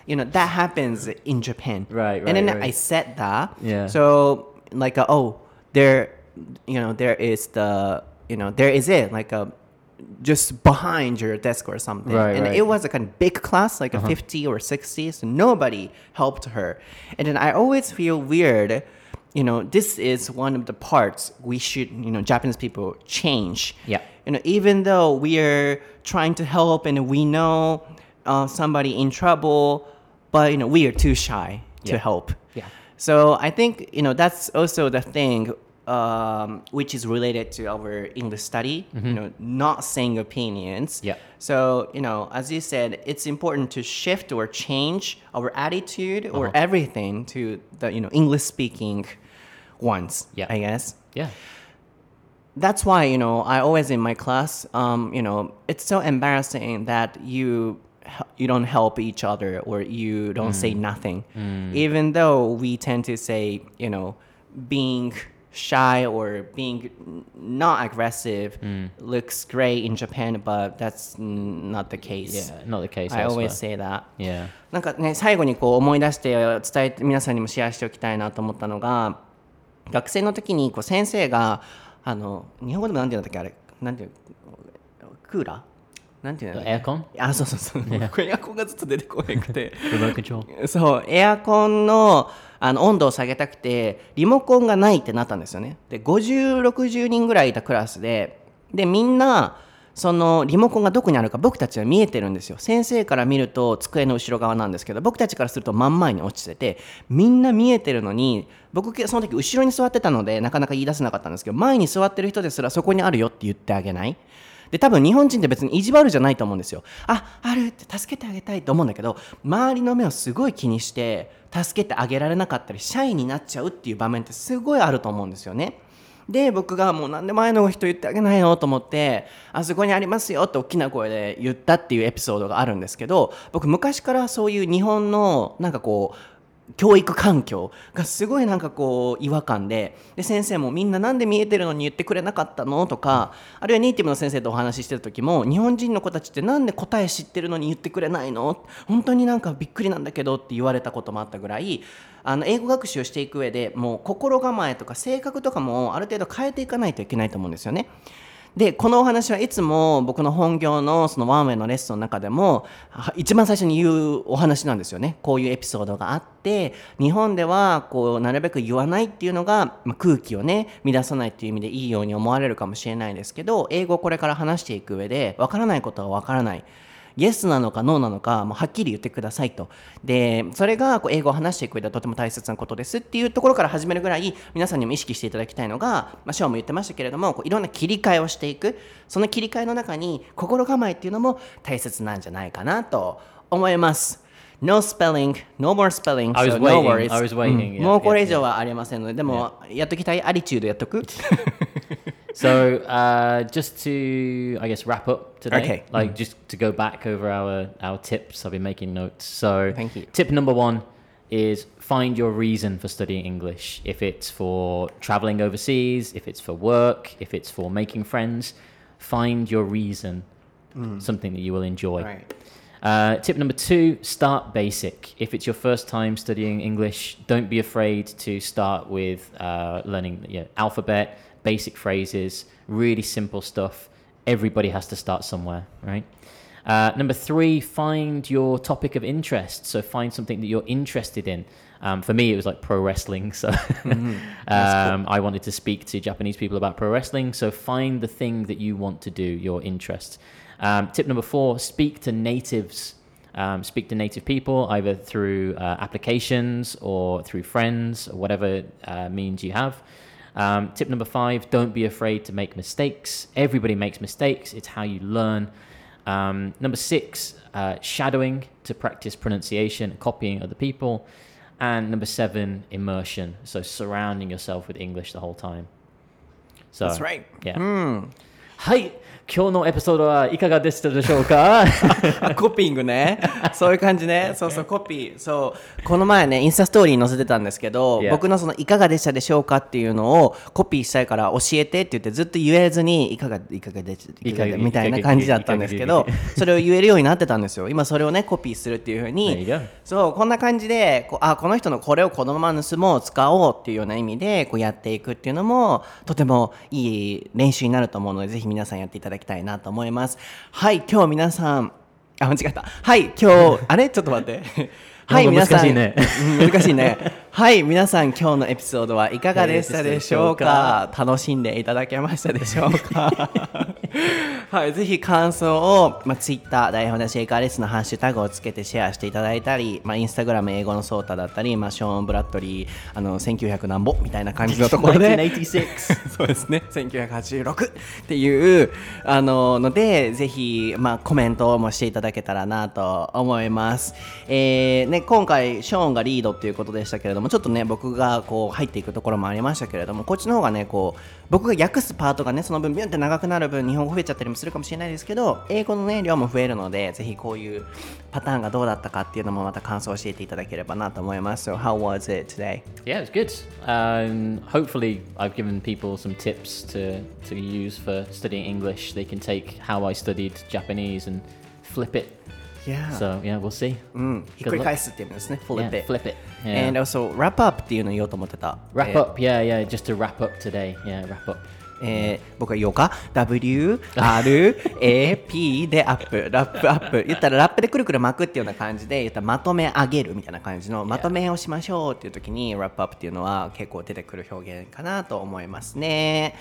You know that happens in Japan. Right, right And then right, I said that. Yeah. So like, uh, oh, there, you know, there is the, you know, there is it like a, just behind your desk or something. Right, and right. it was a kind of big class, like a 50 or 60. So nobody helped her. And then I always feel weird. You know, this is one of the parts we should, you know, Japanese people change. Yeah. You know, even though we are trying to help and we know uh, somebody in trouble, but you know, we are too shy to Yeah. help. Yeah. So I think you know that's also the thing um, which is related to our English study. You know, not saying opinions. Yeah. So you know, as you said, it's important to shift or change our attitude or Uh-huh. everything to the you know English speaking ones. Yeah. I guess Yeah. that's why you know I always in my class um, you know it's so embarrassing that you you don't help each other or you don't say nothing even though we tend to say you know being shy or being n- not aggressive looks great in Japan but that's mm, not the case Yeah. Not the case. I always elsewhere. say that Yeah. なんかね最後にこう思い出して伝えて皆さんにもシェアしておきたいなと思ったのが 学生の時にこう先生があの日本語でもなんて言うんだっけあれ？なんていう？クーラー？なんていうんだっけ Aircon, あそうそうそう、エアコン。がずっと出てこなくて.そう。エアコンのあの温度を下げたくてリモコンがないってなったんですよね。で5060人ぐらいいたクラスででみんなそのリモコンがどこにあるか僕たちは見えてるんですよ。先生から見ると机の後ろ側なんですけど僕たちからすると真ん前に落ちててみんな見えてるのに僕その時後ろに座ってたのでなかなか言い出せなかったんですけど前に座ってる人ですらそこにあるよって言ってあげない。で多分日本人って別に意地悪じゃないと思うんですよ。ああるって助けてあげたいと思うんだけど周りの目をすごい気にして助けてあげられなかったりシャイになっちゃうっていう場面ってすごいあると思うんですよね。で僕がもう何でも前の人言ってあげないよと思ってあそこにありますよって大きな声で言ったっていうエピソードがあるんですけど僕昔からそういう日本のなんかこう教育環境がすごいなんかこう違和感でで先生もみんななんで見えてるのに言ってくれなかったのとかあるいはネイティブの先生とお話ししてる時も日本人の子たちってなんで答え知ってるのに言ってくれないの？本当になんかびっくりなんだけどって言われたこともあったぐらいあの英語学習をしていく上でもう心構えとか性格とかもある程度変えていかないといけないと思うんですよね。でこのお話はいつも僕の本業のそのワンウェイのレッスンの中でも一番最初に言うお話なんですよね。こういうエピソードがあって日本ではこうなるべく言わないっていうのが、まあ、空気をね乱さないっていう意味でいいように思われるかもしれないですけど英語をこれから話していく上でわからないことはわからない。イエスなのかノーなのかもうはっきり言ってくださいと。でそれがこう英語を話していく上ではとても大切なことですっていうところから始めるぐらい皆さんにも意識していただきたいのが、まあ、ショーも言ってましたけれどもこういろんな切り替えをしていく。その切り替えの中に心構えっていうのも大切なんじゃないかなと思います。No spelling, no more spelling, I was so no waiting, worries. I was waiting, うん。yeah, もうこれ以上はありませんので、でも、やっときたい。アリチュードやっとく So uh, just to, I guess, wrap up today. Okay. Like just to go back over our our tips. I've been making notes. So Thank you. tip number one is find your reason for studying English. If it's for traveling overseas, if it's for work, if it's for making friends, find your reason. Something that you will enjoy. Right. Uh, tip number two start basic. If it's your first time studying English, don't be afraid to start with uh, learning know, alphabet, basic phrases, really simple stuff. Everybody has to start somewhere, right? Uh, number three, find your topic of interest. So find something that you're interested in. Um, for me, it was like pro wrestling. So um, I wanted to speak to Japanese people about pro wrestling. So find the thing that you want to do, your interest. Um, tip number four, speak to natives. Um, speak to native people either through uh, applications or through friends or whatever uh, means you have. Um, tip number five, don't be afraid to make mistakes. Everybody makes mistakes, it's how you learn. Um, number six, uh, shadowing to practice pronunciation, copying other people. And number seven, immersion. So surrounding yourself with English the whole time. So, That's right. Yeah. はい。今日のエピソードはいかがでしたでしょうか？あ コピングね。そういう感じね。そうそう、コピー。そう。この前ね、インスタストーリーに載せてたんですけど.僕のその、いかがでしたでしょうかっていうのをコピーしたいから教えてって言ってずっと言えずに、いかが、いかがでしたいかがみたいな感じだったんですけどそれを言えるようになってたんですよ。今それをね、コピーするっていうふうにそう、こんな感じで、こうあ、この人のこれをこのまま盗もう、使おうっていうような意味で、こうやっていくっていうのも、とてもいい練習になると思うので、ぜひ皆さんやっていただきたいなと思います。はい、今日皆さん、あ、間違った。はい、今日、あれ？ちょっと待って。はい。難しいねうん難しいね。はい、皆さん、今日のエピソードはいかがでしたでしょうか？楽しんでいただけましたでしょうか？はい、ぜひ感想を、まあ、Twitter、台本でシェイカーレスのハッシュタグをつけてシェアしていただいたり、まあ、Instagram 英語のソータだったり、まあ、ショーン・ブラッドリー、あの、1900何ぼみたいな感じのところで。1986そうですね。1986っていうあののでぜひ、まあ、コメントもしていただけたらなと思います、えーね、今回ショーンがリードっていうことでしたけれどもちょっとね僕がこう入っていくところもありましたけれどもこっちの方がねこう僕が訳すパートがねその分ビュンって長くなる分日本語増えちゃったりもするかもしれないですけど英語のね量も増えるのでぜひこういうパターンがどうだったかっていうのもまた感想を教えていただければなと思います So how was it today? Yeah, it's good. Um, hopefully, I've given people some tips to, to use for studying English. They can take how I studied Japanese and flip it. Yeah. So, yeah, we'll see. うん、ひっくり返すっていうんですね。flip Yeah, it. flip it. Yeah. And also wrap up っていうのを言おうと思ってた。 Wrap えー up, yeah, yeah, just to wrap up today. Yeah, wrap up. えー僕が言おうか ?W, R, A, P でアップ。ラップアップ。言ったらラップでくるくる巻くっていうような感じで、言ったらまとめ上げるみたいな感じのまとめをしましょうっていう時に、ラップアップっていうのは結構出てくる表現かなと思いますね。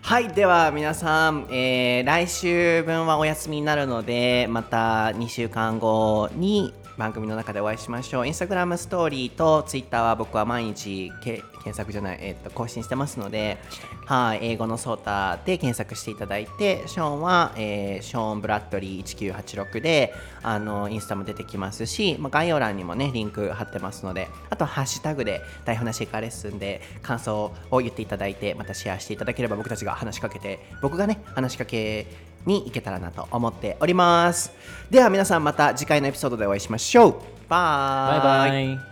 はい。では皆さん、えー来週分はお休みになるので、また2週間後に番組の中でお会いしましょう。インスタグラムストーリーとツイッターは僕は毎日け検索じゃない、えっと更新してますので、はい、英語のソータで検索していただいて、ショーンは、えーショーン・ブラッドリー1986で、あの、インスタも出てきますし、まあ、概要欄にもね、リンク貼ってますので、あと、ハッシュタグで台本なしカレッスンで感想を言っていただいて、またシェアしていただければ僕たちが話しかけて、僕がね、話しかけに行けたらなと思っております。では皆さんまた次回のエピソードでお会いしましょう。バイバイ,バイバ